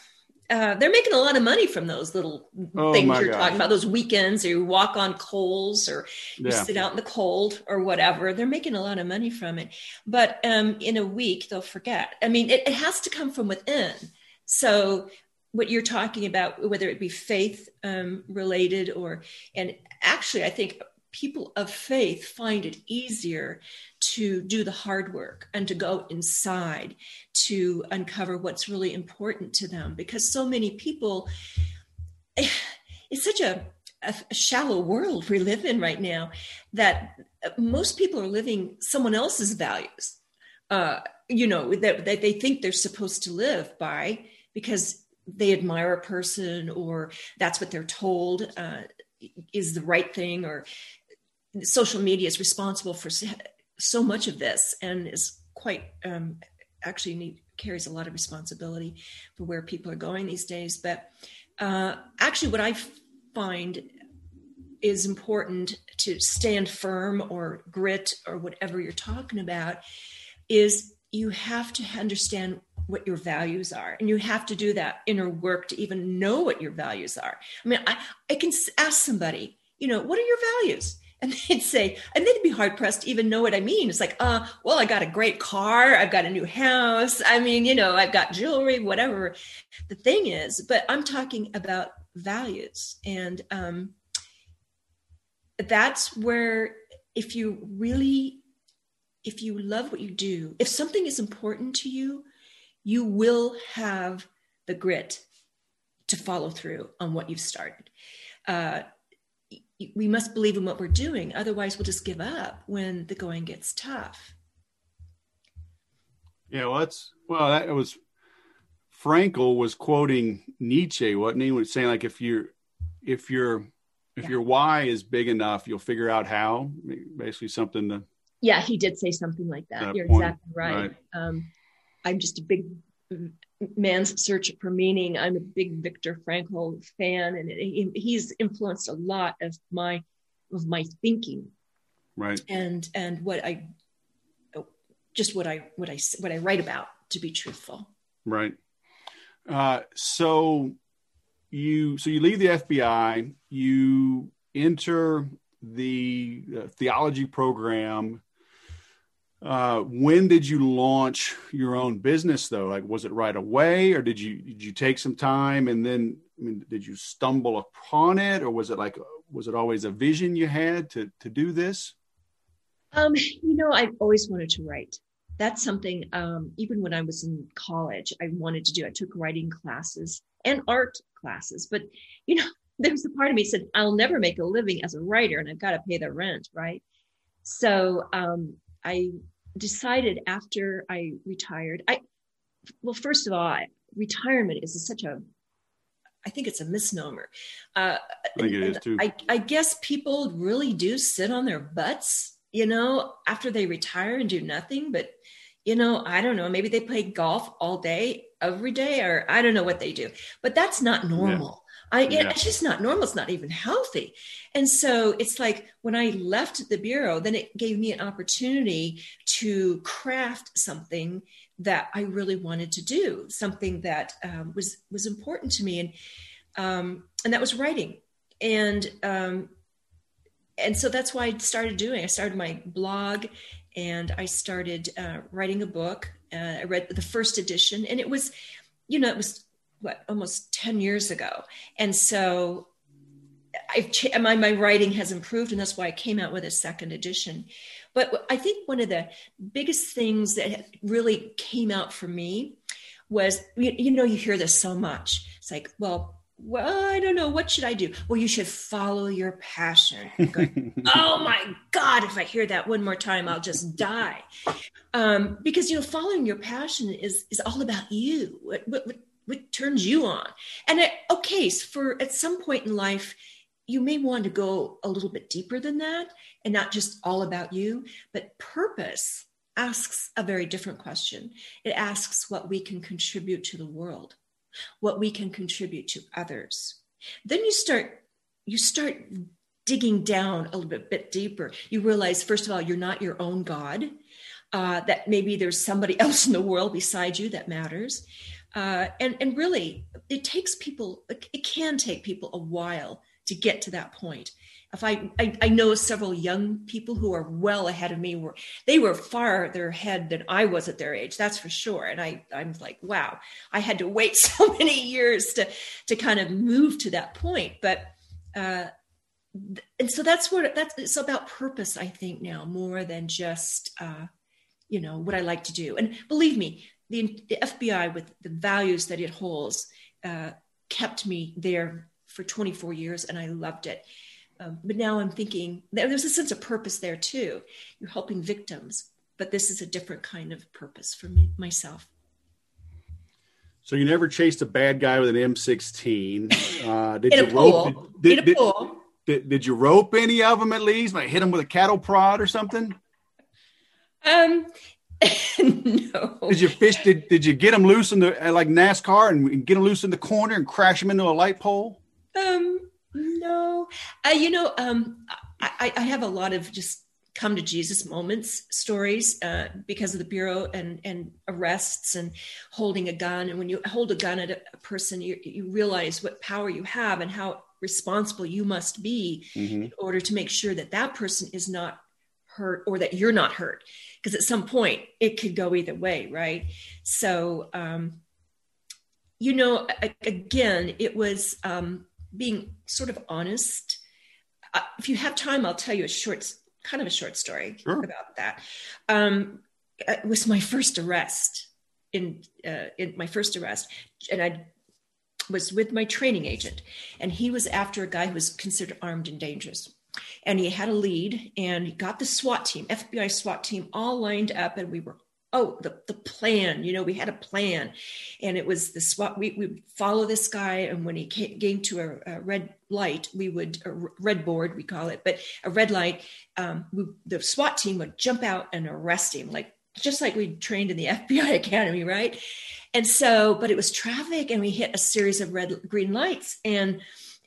uh, they're making a lot of money from those little oh things you're gosh. talking about, those weekends, or you walk on coals, or you yeah. sit out in the cold, or whatever. They're making a lot of money from it. But um, in a week, they'll forget. I mean, it, it has to come from within. So what you're talking about, whether it be faith um, related or, and actually, I think people of faith find it easier to do the hard work and to go inside to uncover what's really important to them because so many people, it's such a, a shallow world we live in right now that most people are living someone else's values. Uh, you know that, that they think they're supposed to live by because they admire a person or that's what they're told uh, is the right thing or social media is responsible for so much of this and is quite um, actually need, carries a lot of responsibility for where people are going these days. But uh, actually what i find is important to stand firm or grit or whatever you're talking about is you have to understand what your values are and you have to do that inner work to even know what your values are i mean i, I can ask somebody you know what are your values and they'd say, and they'd be hard pressed to even know what I mean. It's like, uh, well, I got a great car, I've got a new house. I mean, you know, I've got jewelry, whatever the thing is. But I'm talking about values, and um, that's where if you really, if you love what you do, if something is important to you, you will have the grit to follow through on what you've started. Uh, we must believe in what we're doing. Otherwise, we'll just give up when the going gets tough. Yeah, well, that's well, that was Frankl was quoting Nietzsche, wasn't he? Was saying like if you're if you're if yeah. your why is big enough, you'll figure out how. Basically, something to. Yeah, he did say something like that. that you're point. exactly right. right. Um, I'm just a big man's search for meaning. I'm a big Viktor Frankl fan, and it, he's influenced a lot of my of my thinking. Right. And and what I just what I what I what I write about to be truthful. Right. Uh, so you so you leave the FBI, you enter the uh, theology program uh, when did you launch your own business though? Like, was it right away, or did you did you take some time and then I mean, did you stumble upon it, or was it like was it always a vision you had to to do this? Um, you know, I've always wanted to write. That's something. Um, even when I was in college, I wanted to do. I took writing classes and art classes, but you know, there was a part of me said, "I'll never make a living as a writer, and I've got to pay the rent, right?" So um, I decided after I retired, I, well, first of all, retirement is such a, I think it's a misnomer. Uh, I think it is too. I, I guess people really do sit on their butts, you know, after they retire and do nothing. But, you know, I don't know, maybe they play golf all day, every day, or I don't know what they do. But that's not normal. I, yeah. it's just not normal. It's not even healthy. And so it's like when I left the Bureau, then it gave me an opportunity to craft something that I really wanted to do, something that um, was, was important to me. And, um, and that was writing. And, um, and so that's why I started doing. I started my blog and I started uh, writing a book. Uh, I read the first edition and it was, you know, it was what almost 10 years ago and so I've my, my writing has improved and that's why I came out with a second edition but I think one of the biggest things that really came out for me was you, you know you hear this so much it's like well well, I don't know. What should I do? Well, you should follow your passion. Going, oh my God, if I hear that one more time, I'll just die. Um, because, you know, following your passion is, is all about you. What, what, what turns you on. And it, okay so for at some point in life you may want to go a little bit deeper than that and not just all about you but purpose asks a very different question. It asks what we can contribute to the world what we can contribute to others. Then you start you start digging down a little bit, bit deeper. You realize first of all you're not your own god uh, that maybe there's somebody else in the world beside you that matters uh, and and really, it takes people. It can take people a while to get to that point. If I, I, I know several young people who are well ahead of me. Were they were farther ahead than I was at their age. That's for sure. And I I'm like, wow, I had to wait so many years to to kind of move to that point. But uh, and so that's what that's it's about purpose. I think now more than just uh, you know what I like to do. And believe me, the, the FBI, with the values that it holds, uh, kept me there for 24 years and I loved it. Um, but now I'm thinking there's a sense of purpose there too. You're helping victims, but this is a different kind of purpose for me myself. So you never chased a bad guy with an M16. Uh, did you rope? Did, did, did, did, you rope any of them at least? Might hit them with a cattle prod or something? Um, no. Did you fish? Did, did you get them loose in the uh, like NASCAR and get them loose in the corner and crash them into a light pole? Um, no. Uh, you know, um, I, I have a lot of just come to Jesus moments stories uh, because of the bureau and and arrests and holding a gun. And when you hold a gun at a, a person, you you realize what power you have and how responsible you must be mm-hmm. in order to make sure that that person is not hurt or that you're not hurt because at some point it could go either way right? So um, you know again it was um, being sort of honest. Uh, if you have time i'll tell you a short kind of a short story sure. about that. Um, it was my first arrest in uh, in my first arrest and i was with my training agent and he was after a guy who was considered armed and dangerous and he had a lead and he got the SWAT team, FBI SWAT team, all lined up, and we were oh the the plan, you know, we had a plan, and it was the SWAT. We would follow this guy, and when he came, came to a, a, red light, we would a red board we call it, but a red light, um, we, the SWAT team would jump out and arrest him, like just like we trained in the FBI academy, right? And so, but it was traffic, and we hit a series of red green lights, and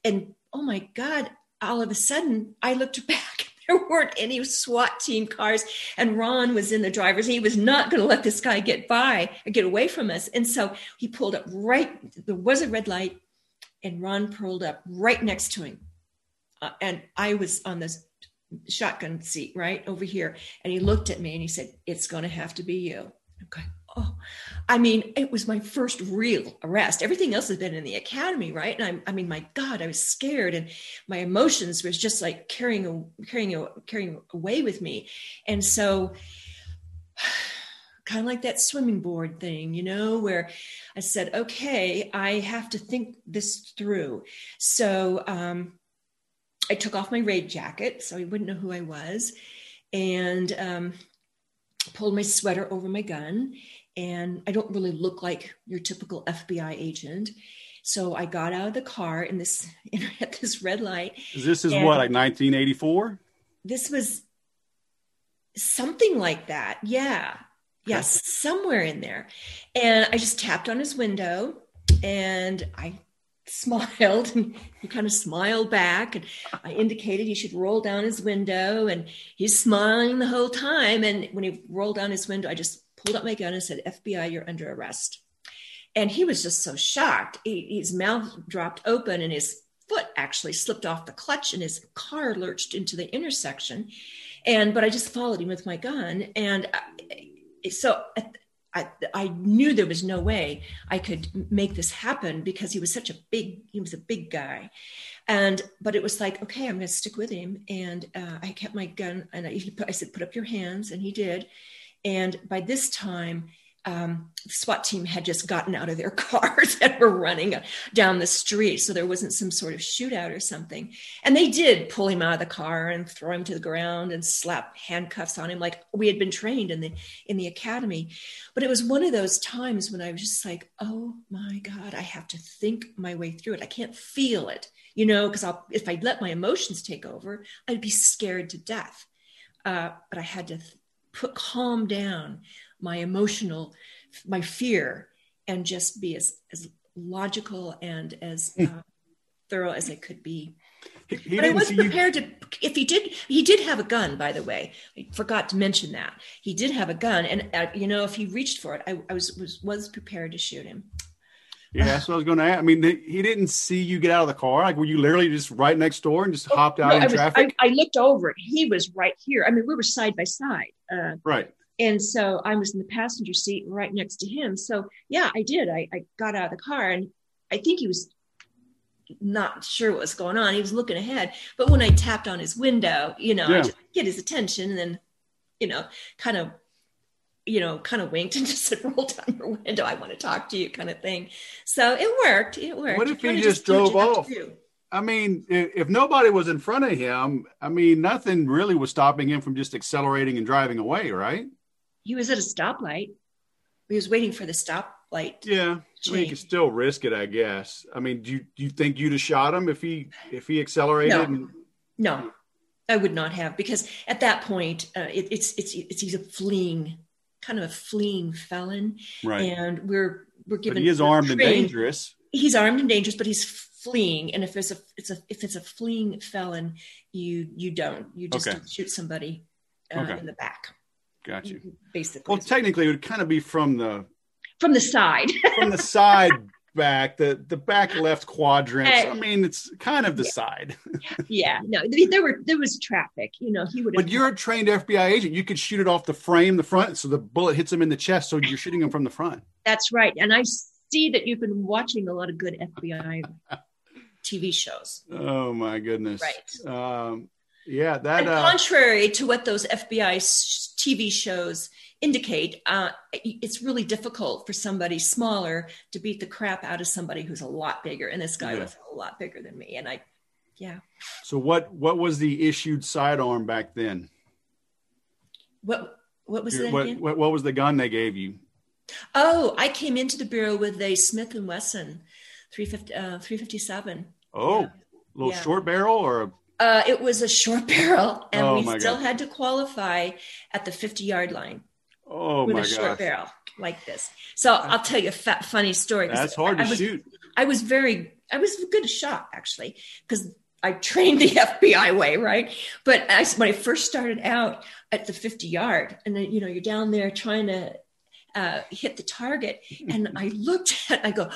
and oh my god all of a sudden I looked back. There weren't any SWAT team cars, and Ron was in the driver's. He was not going to let this guy get by or get away from us. And so he pulled up right. There was a red light, and Ron pulled up right next to him. Uh, and I was on this shotgun seat right over here, and he looked at me and he said, "It's going to have to be you." Okay oh, I mean, it was my first real arrest. Everything else has been in the academy, right? And I'm, I mean, my God, I was scared, and my emotions was just like carrying, carrying, carrying away with me. And so, kind of like that swimming board thing, you know, where I said, okay, I have to think this through. So um, I took off my raid jacket so he wouldn't know who I was, and um, pulled my sweater over my gun and I don't really look like your typical FBI agent. So I got out of the car in this at this red light. This is what, like 1984? This was something like that. Yeah. Yes, yeah, somewhere in there. And I just tapped on his window and I smiled and he kind of smiled back and I indicated he should roll down his window and he's smiling the whole time. And when he rolled down his window, I just pulled up my gun and said, FBI, you're under arrest. And he was just so shocked. He, his mouth dropped open and his foot actually slipped off the clutch and his car lurched into the intersection. And, but I just followed him with my gun. And I, so I, I knew there was no way I could make this happen because he was such a big, he was a big guy. And, but it was like, okay, I'm going to stick with him. And uh, I kept my gun and I, I said, put up your hands. And he did. And by this time, um, SWAT team had just gotten out of their cars and were running down the street. So there wasn't some sort of shootout or something. And they did pull him out of the car and throw him to the ground and slap handcuffs on him, like we had been trained in the in the academy. But it was one of those times when I was just like, oh my God, I have to think my way through it. I can't feel it, you know, because if I let my emotions take over, I'd be scared to death. Uh, but I had to put calm down my emotional my fear and just be as as logical and as hmm. uh, thorough as I could be. He but I wasn't prepared you... to. If he did, he did have a gun. By the way, I forgot to mention that he did have a gun, and uh, you know, if he reached for it, I, I was was was prepared to shoot him. Yeah, that's what I was going to ask. I mean, he didn't see you get out of the car. Like, were you literally just right next door and just hopped out no, in I was, traffic? I, I, looked over. He was right here. I mean, we were side by side. Uh, right. And so I was in the passenger seat right next to him. So yeah, I did. I, I got out of the car and I think he was not sure what was going on. He was looking ahead. But when I tapped on his window, you know, yeah. I just get his attention and then, you know, kind of you know, kind of winked and just said, roll down your window. I want to talk to you kind of thing. So it worked. It worked. What if he just, just drove off? I mean, if nobody was in front of him, I mean, nothing really was stopping him from just accelerating and driving away, right? He was at a stoplight. He was waiting for the stoplight. Yeah, I mean, he could still risk it, I guess. I mean, do you, do you think you'd have shot him if he if he accelerated? No, and... no, I would not have because at that point, uh, it, it's it's it's he's a fleeing kind of a fleeing felon, right? And we're we're given. But he is armed trained. and dangerous. He's armed and dangerous, but he's fleeing. And if it's a it's a if it's a fleeing felon, you you don't you just okay. don't shoot somebody uh, okay. in the back. Got you. Basically. Well, technically, it would kind of be from the from the side. from the side back, the the back left quadrant. I mean, it's kind of the yeah. side. yeah, no, there were there was traffic. You know, he would. But you're a trained FBI agent. You could shoot it off the frame, the front, so the bullet hits him in the chest. So you're shooting him from the front. That's right, and I see that you've been watching a lot of good FBI TV shows. Oh my goodness! Right. Um, yeah, that. Uh, contrary to what those FBI TV shows indicate, uh, it's really difficult for somebody smaller to beat the crap out of somebody who's a lot bigger. And this guy yeah. was a lot bigger than me. And I, yeah. So what what was the issued sidearm back then? What what was what. What, what was the gun they gave you? Oh, I came into the bureau with a Smith and Wesson 350, uh, 357. Oh, yeah. little yeah. short barrel or a uh, it was a short barrel, and oh, we still God. had to qualify at the 50 yard line. Oh with my a short gosh. barrel like this. So I'll tell you a fat, funny story. That's hard to I was, shoot. I was very, I was a good shot actually, because I trained the FBI way, right? But I, when I first started out at the 50 yard, and then you know you're down there trying to uh, hit the target, and I looked at, I go,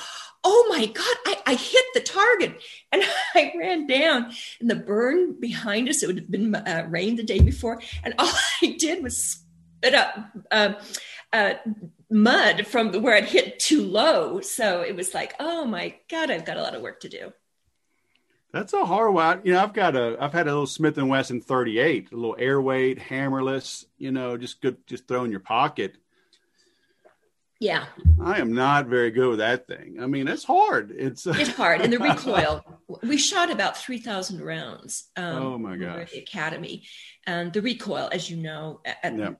oh my god, I, I hit the target, and I ran down, and the berm behind us, it would have been uh, rain the day before, and all I did was spit up uh, uh, mud from where I'd hit too low. So it was like, oh my God, I've got a lot of work to do. That's a hard one. You know, I've got a, I've had a little Smith and Wesson 38, a little airweight, hammerless. You know, just good, just throw in your pocket. Yeah, I am not very good with that thing. I mean, it's hard. It's it's hard, and the recoil. we shot about three thousand rounds. Um, oh my gosh! At the academy, and the recoil, as you know, at, yeah.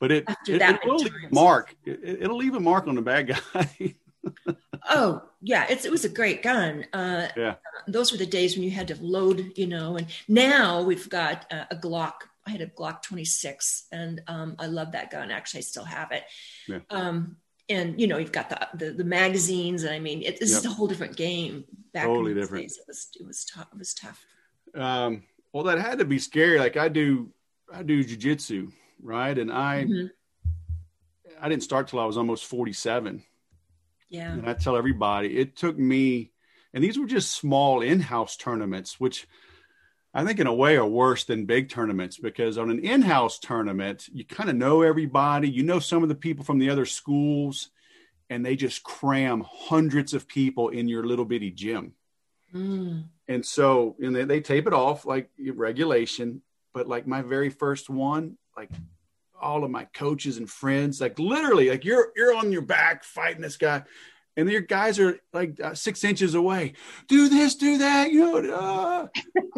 But it, it, it will leave a mark. It, will leave a mark on the bad guy. oh yeah, it's it was a great gun. Uh, yeah, those were the days when you had to load, you know. And now we've got uh, a Glock I had a Glock 26, and um, I love that gun. Actually, I still have it. Yeah. Um, and you know, you've got the the, the magazines, and I mean, it, this yep. is a whole different game. Back totally different. Days, it was it was tough. It was tough. Um, well, that had to be scary. Like I do, I do jujitsu, right? And I, mm-hmm. I didn't start till I was almost 47. Yeah. And I tell everybody, it took me, and these were just small in-house tournaments, which I think in a way are worse than big tournaments because on an in-house tournament, you kind of know everybody, you know some of the people from the other schools, and they just cram hundreds of people in your little bitty gym. Mm. And so, and they, they tape it off like regulation, but like my very first one, like all of my coaches and friends, like literally, like you're you're on your back fighting this guy, and your guys are like uh, six inches away. Do this, do that. You know, uh.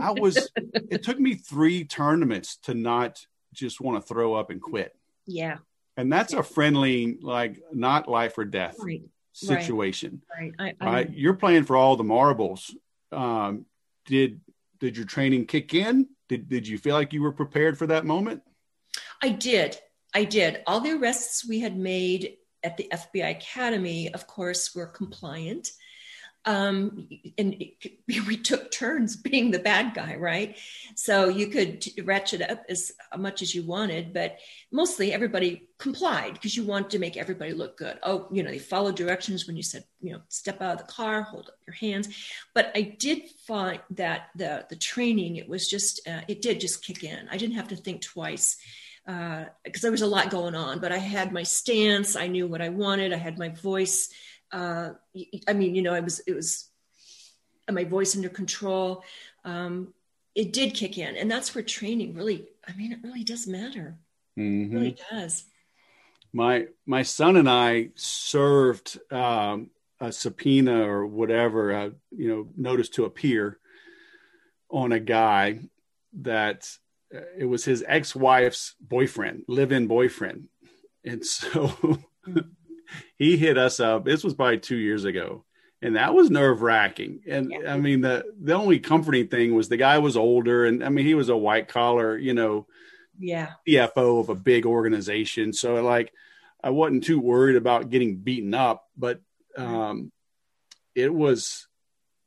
I was. It took me three tournaments to not just want to throw up and quit. Yeah, and that's yeah. a friendly, like not life or death right. situation. Right. I, I, right. You're playing for all the marbles. Um, did did your training kick in? Did did you feel like you were prepared for that moment? I did. I did. All the arrests we had made at the FBI Academy, of course, we were compliant. Um, and it, we took turns being the bad guy, right? So you could ratchet up as much as you wanted, but mostly everybody complied because you want to make everybody look good. Oh, you know, they followed directions when you said, you know, step out of the car, hold up your hands. But I did find that the the training, it was just, uh, it did just kick in. I didn't have to think twice because uh, there was a lot going on, but I had my stance. I knew what I wanted. I had my voice. Uh, I mean, you know, I was, it was my voice under control. Um, it did kick in. And that's where training really, I mean, it really does matter. Mm-hmm. It really does. My, my son and I served um, a subpoena or whatever, uh, you know, notice to appear on a guy that it was his ex-wife's boyfriend, live-in boyfriend, and so he hit us up. This was probably two years ago, and that was nerve-wracking. And yeah. I mean, the the only comforting thing was the guy was older, and I mean, he was a white collar, you know, yeah, CFO of a big organization. So like, I wasn't too worried about getting beaten up, but um, it was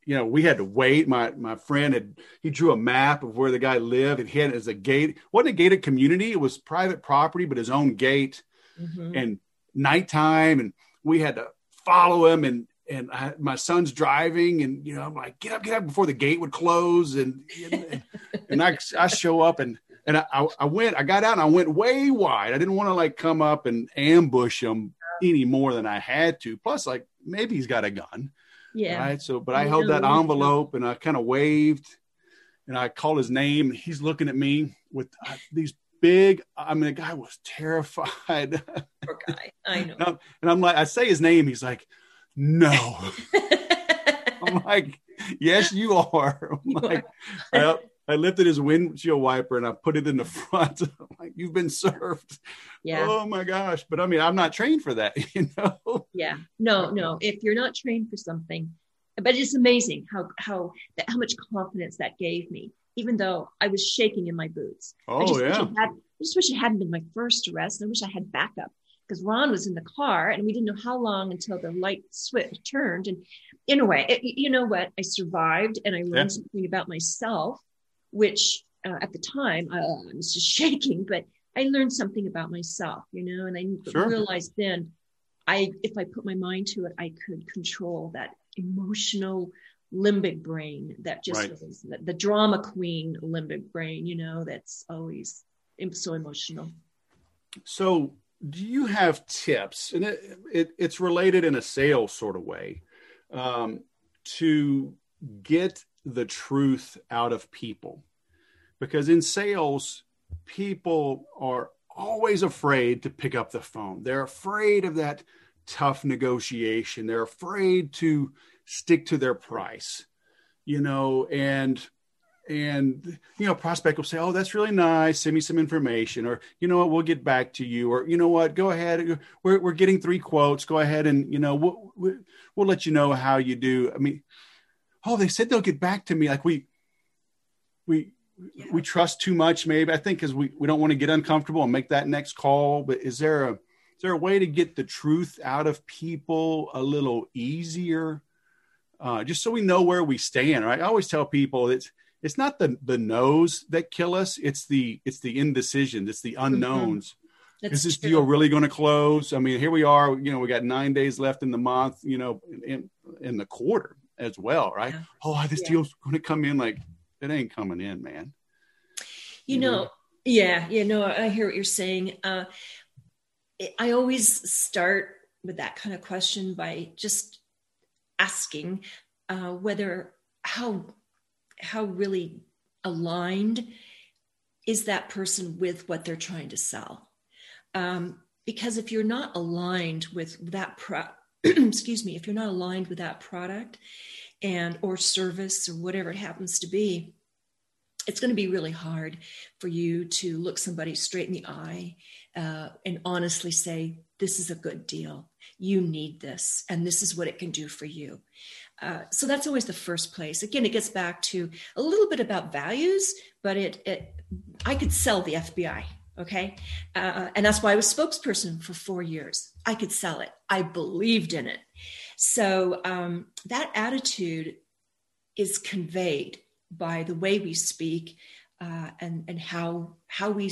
you know, we had to wait. My my friend had he drew a map of where the guy lived. And he had it as a gate. Wasn't a gated community. It was private property, but his own gate. Mm-hmm. And nighttime, and we had to follow him. And and I, my son's driving, and you know, I'm like, get up, get up before the gate would close, and and, and I I show up and and I, I went, I got out and I went way wide. I didn't want to like come up and ambush him any more than I had to. Plus, like maybe he's got a gun. Yeah. Right. So, but I held that envelope and I kind of waved and I called his name. He's looking at me with uh, these big, I mean, the guy was terrified. Poor guy. I know. and, I'm, and I'm like, I say his name. He's like, no. I'm like, yes, you are. I'm You like, I, I lifted his windshield wiper and I put it in the front. Like, you've been served. yeah. Oh my gosh. But I mean, I'm not trained for that, you know? Yeah. No, uh-huh. no. If you're not trained for something, but it's amazing how how that how much confidence that gave me, even though I was shaking in my boots. I Oh, just wish yeah. it had, I just wish it hadn't been my first arrest. I wish I had backup because Ron was in the car and we didn't know how long until the light switch turned. And in a way, it, you know what? I survived and I learned Yeah. something about myself, which uh, at the time uh, I was just shaking, but I learned something about myself, you know, and I Sure. realized then I, if I put my mind to it, I could control that emotional limbic brain that just Right. is the, the drama queen limbic brain, you know, that's always so emotional. So, do you have tips, and it, it, it's related in a sales sort of way, um, to get the truth out of people? Because in sales, people are always afraid to pick up the phone. They're afraid of that tough negotiation. They're afraid to stick to their price, you know, and and you know prospect will say oh that's really nice send me some information or you know what we'll get back to you or you know what go ahead we're, we're getting three quotes go ahead and you know we'll, we'll, we'll let you know how you do i mean oh they said they'll get back to me. Like we we Yeah. we trust too much maybe. I think because we, we don't want to get uncomfortable and make that next call but is there a is there a way to get the truth out of people a little easier? Uh, just so we know where we stand right? I always tell people it's it's not the the no's that kill us. It's the it's the indecision it's the unknowns. That's is this true. deal really going to close? I mean here we are you know we got nine days left in the month you know in in the quarter as well right Yeah. oh this Yeah. deal's going to come in like it ain't coming in man You know, yeah, you know, I hear what you're saying. Uh, I always start with that kind of question by just asking uh, whether how how really aligned is that person with what they're trying to sell. Um, because if you're not aligned with that pro, excuse me, if you're not aligned with that product and or service or whatever it happens to be, it's going to be really hard for you to look somebody straight in the eye uh, and honestly say, This is a good deal. You need this, and this is what it can do for you. Uh, so that's always the first place. Again, it gets back to a little bit about values, but it, it I could sell the FBI, okay, uh, and that's why I was spokesperson for four years. I could sell it. I believed in it. So um, that attitude is conveyed by the way we speak uh, and and how how we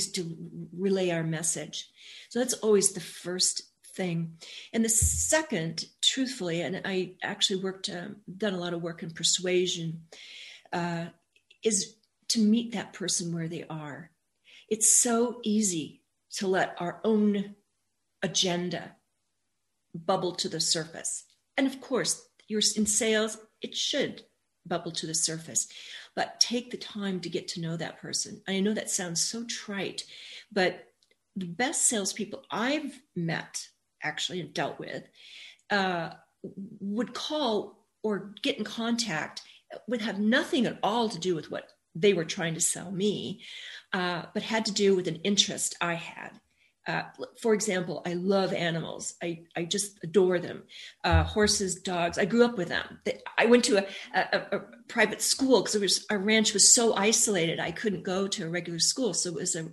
relay our message. So that's always the first thing. And the second, truthfully, and I actually worked um, done a lot of work in persuasion, uh, is to meet that person where they are. It's so easy to let our own agenda bubble to the surface, and of course, you're in sales. It should bubble to the surface but take the time to get to know that person. I know that sounds so trite, but the best salespeople I've met, actually, and dealt with, uh, would call or get in contact, would have nothing at all to do with what they were trying to sell me, uh, but had to do with an interest I had. Uh, for example, I love animals. I, I just adore them. Uh, horses, dogs. I grew up with them. They, I went to a, a, a private school because our ranch was so isolated. I couldn't go to a regular school, so it was a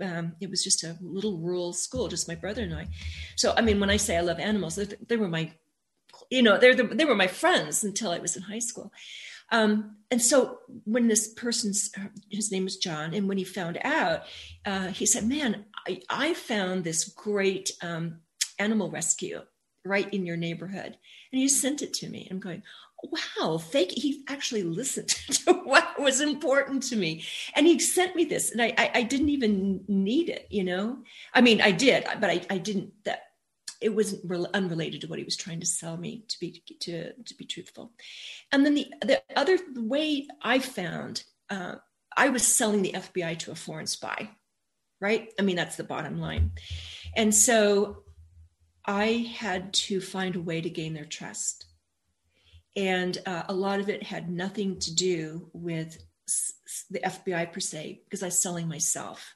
um, it was just a little rural school, just my brother and I. So, I mean, when I say I love animals, they, they were my, you know, they're the, they were my friends until I was in high school. Um, and so when this person's, his name is John, and when he found out, uh, he said, man, I, I found this great um, animal rescue right in your neighborhood. And he sent it to me. I'm going, wow, fake. He actually listened to what was important to me. And he sent me this. And I, I, I didn't even need it, you know? I mean, I did, but I, I didn't, that it wasn't re- unrelated to what he was trying to sell me to be, to, to be truthful. And then the, the other way I found, uh, I was selling the FBI to a foreign spy, right? I mean, that's the bottom line. And so I had to find a way to gain their trust. And uh, a lot of it had nothing to do with the FBI per se, because I was selling myself.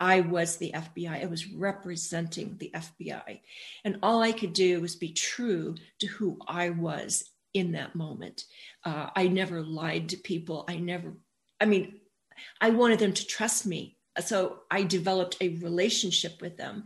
I was the FBI. I was representing the FBI. And all I could do was be true to who I was in that moment. Uh, I never lied to people. I never, I mean, I wanted them to trust me. So I developed a relationship with them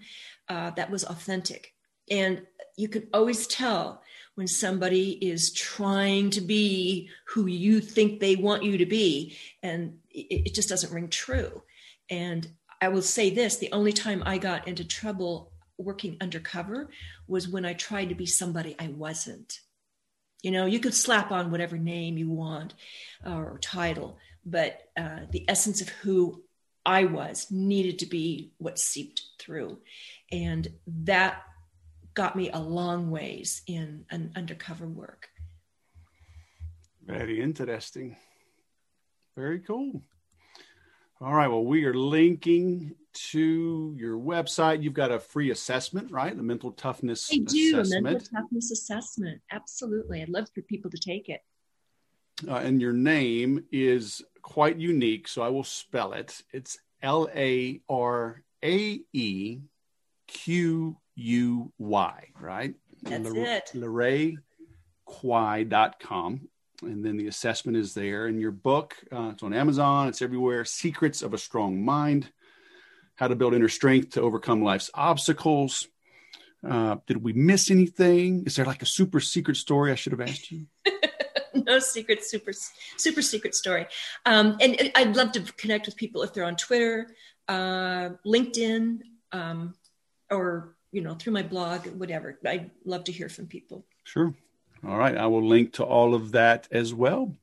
uh, that was authentic. And you can always tell when somebody is trying to be who you think they want you to be, and it, it just doesn't ring true. And I will say this the only time I got into trouble working undercover was when I tried to be somebody I wasn't. You know, you could slap on whatever name you want uh, or title, but uh, the essence of who I was needed to be what seeped through. And that got me a long ways in an undercover work. Very interesting. Very cool. All right. Well, we are linking to your website. You've got a free assessment, right? The mental toughness assessment. I do, assessment. mental toughness assessment. Absolutely. I'd love for people to take it. Uh, and your name is quite unique, so I will spell it. It's L A R A E Q U Y, right? That's L- it. LaRaeQuy.com. And then the assessment is there. And your book, uh, it's on Amazon, it's everywhere Secrets of a Strong Mind How to Build Inner Strength to Overcome Life's Obstacles. Uh, did we miss anything? Is there like a super secret story I should have asked you? no secret, super, super secret story. Um, and, I'd love to connect with people if they're on Twitter, uh, LinkedIn, um, or you know through my blog, whatever. I'd love to hear from people. Sure. All right, I will link to all of that as well.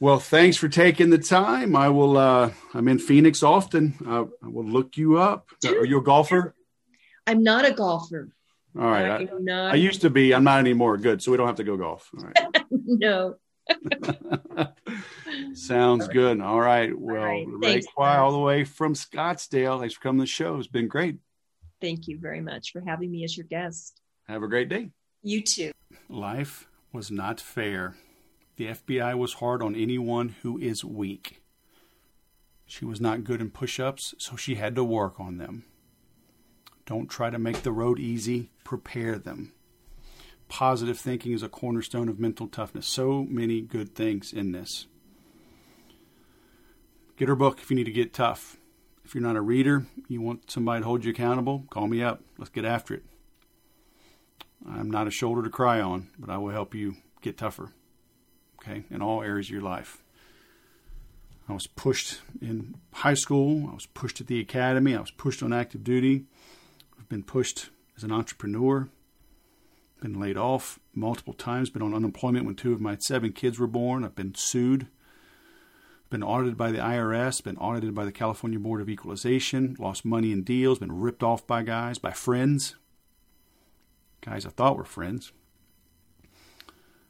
Well, thanks for taking the time. I will. Uh, I'm in Phoenix often. Uh, I will look you up. Are you a golfer? I'm not a golfer. All right. I, I, used to be. I'm not anymore. Good. So we don't have to go golf. All right. no. Sounds good. All right. Well, all right. Ray Thanks, Quy, all the way from Scottsdale. Thanks for coming to the show. It's been great. Thank you very much for having me as your guest. Have a great day. You too. Life was not fair. The FBI was hard on anyone who is weak. She was not good in push ups, so she had to work on them. Don't try to make the road easy, prepare them. Positive thinking is a cornerstone of mental toughness. So many good things in this. Get her book if you need to get tough. If you're not a reader, you want somebody to hold you accountable, call me up. Let's get after it. I'm not a shoulder to cry on, but I will help you get tougher. Okay, in all areas of your life. I was pushed in high school, I was pushed at the academy, I was pushed on active duty, been pushed as an entrepreneur, been laid off multiple times, been on unemployment when two of my seven kids were born, I've been sued, been audited by the IRS, been audited by the California Board of Equalization, lost money in deals, been ripped off by guys, by friends, guys I thought were friends.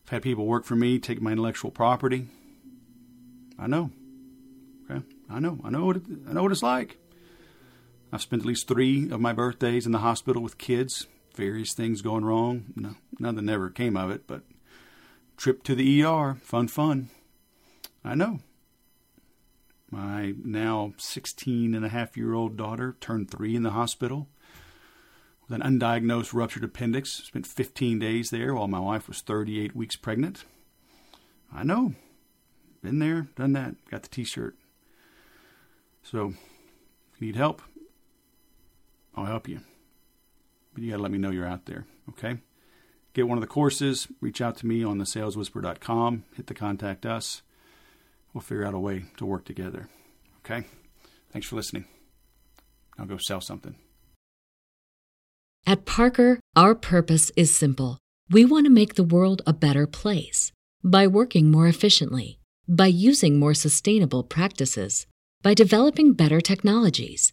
I've had people work for me, take my intellectual property. I know. Okay, I know. I know what it, I know what it's like. I've spent at least three of my birthdays in the hospital with kids. Various things going wrong. No, nothing ever came of it, but trip to the ER, fun, fun. I know. My now 16 and a half year old daughter turned three in the hospital with an undiagnosed ruptured appendix. Spent 15 days there while my wife was 38 weeks pregnant. I know. Been there, done that, got the t shirt. So, if you need help, I'll help you. But you got to let me know you're out there, okay? Get one of the courses, reach out to me on the saleswhisperer.com, hit the contact us. We'll figure out a way to work together, okay? Thanks for listening. I'll go sell something. At Parker, Our purpose is simple. We want to make the world a better place by working more efficiently, by using more sustainable practices, by developing better technologies.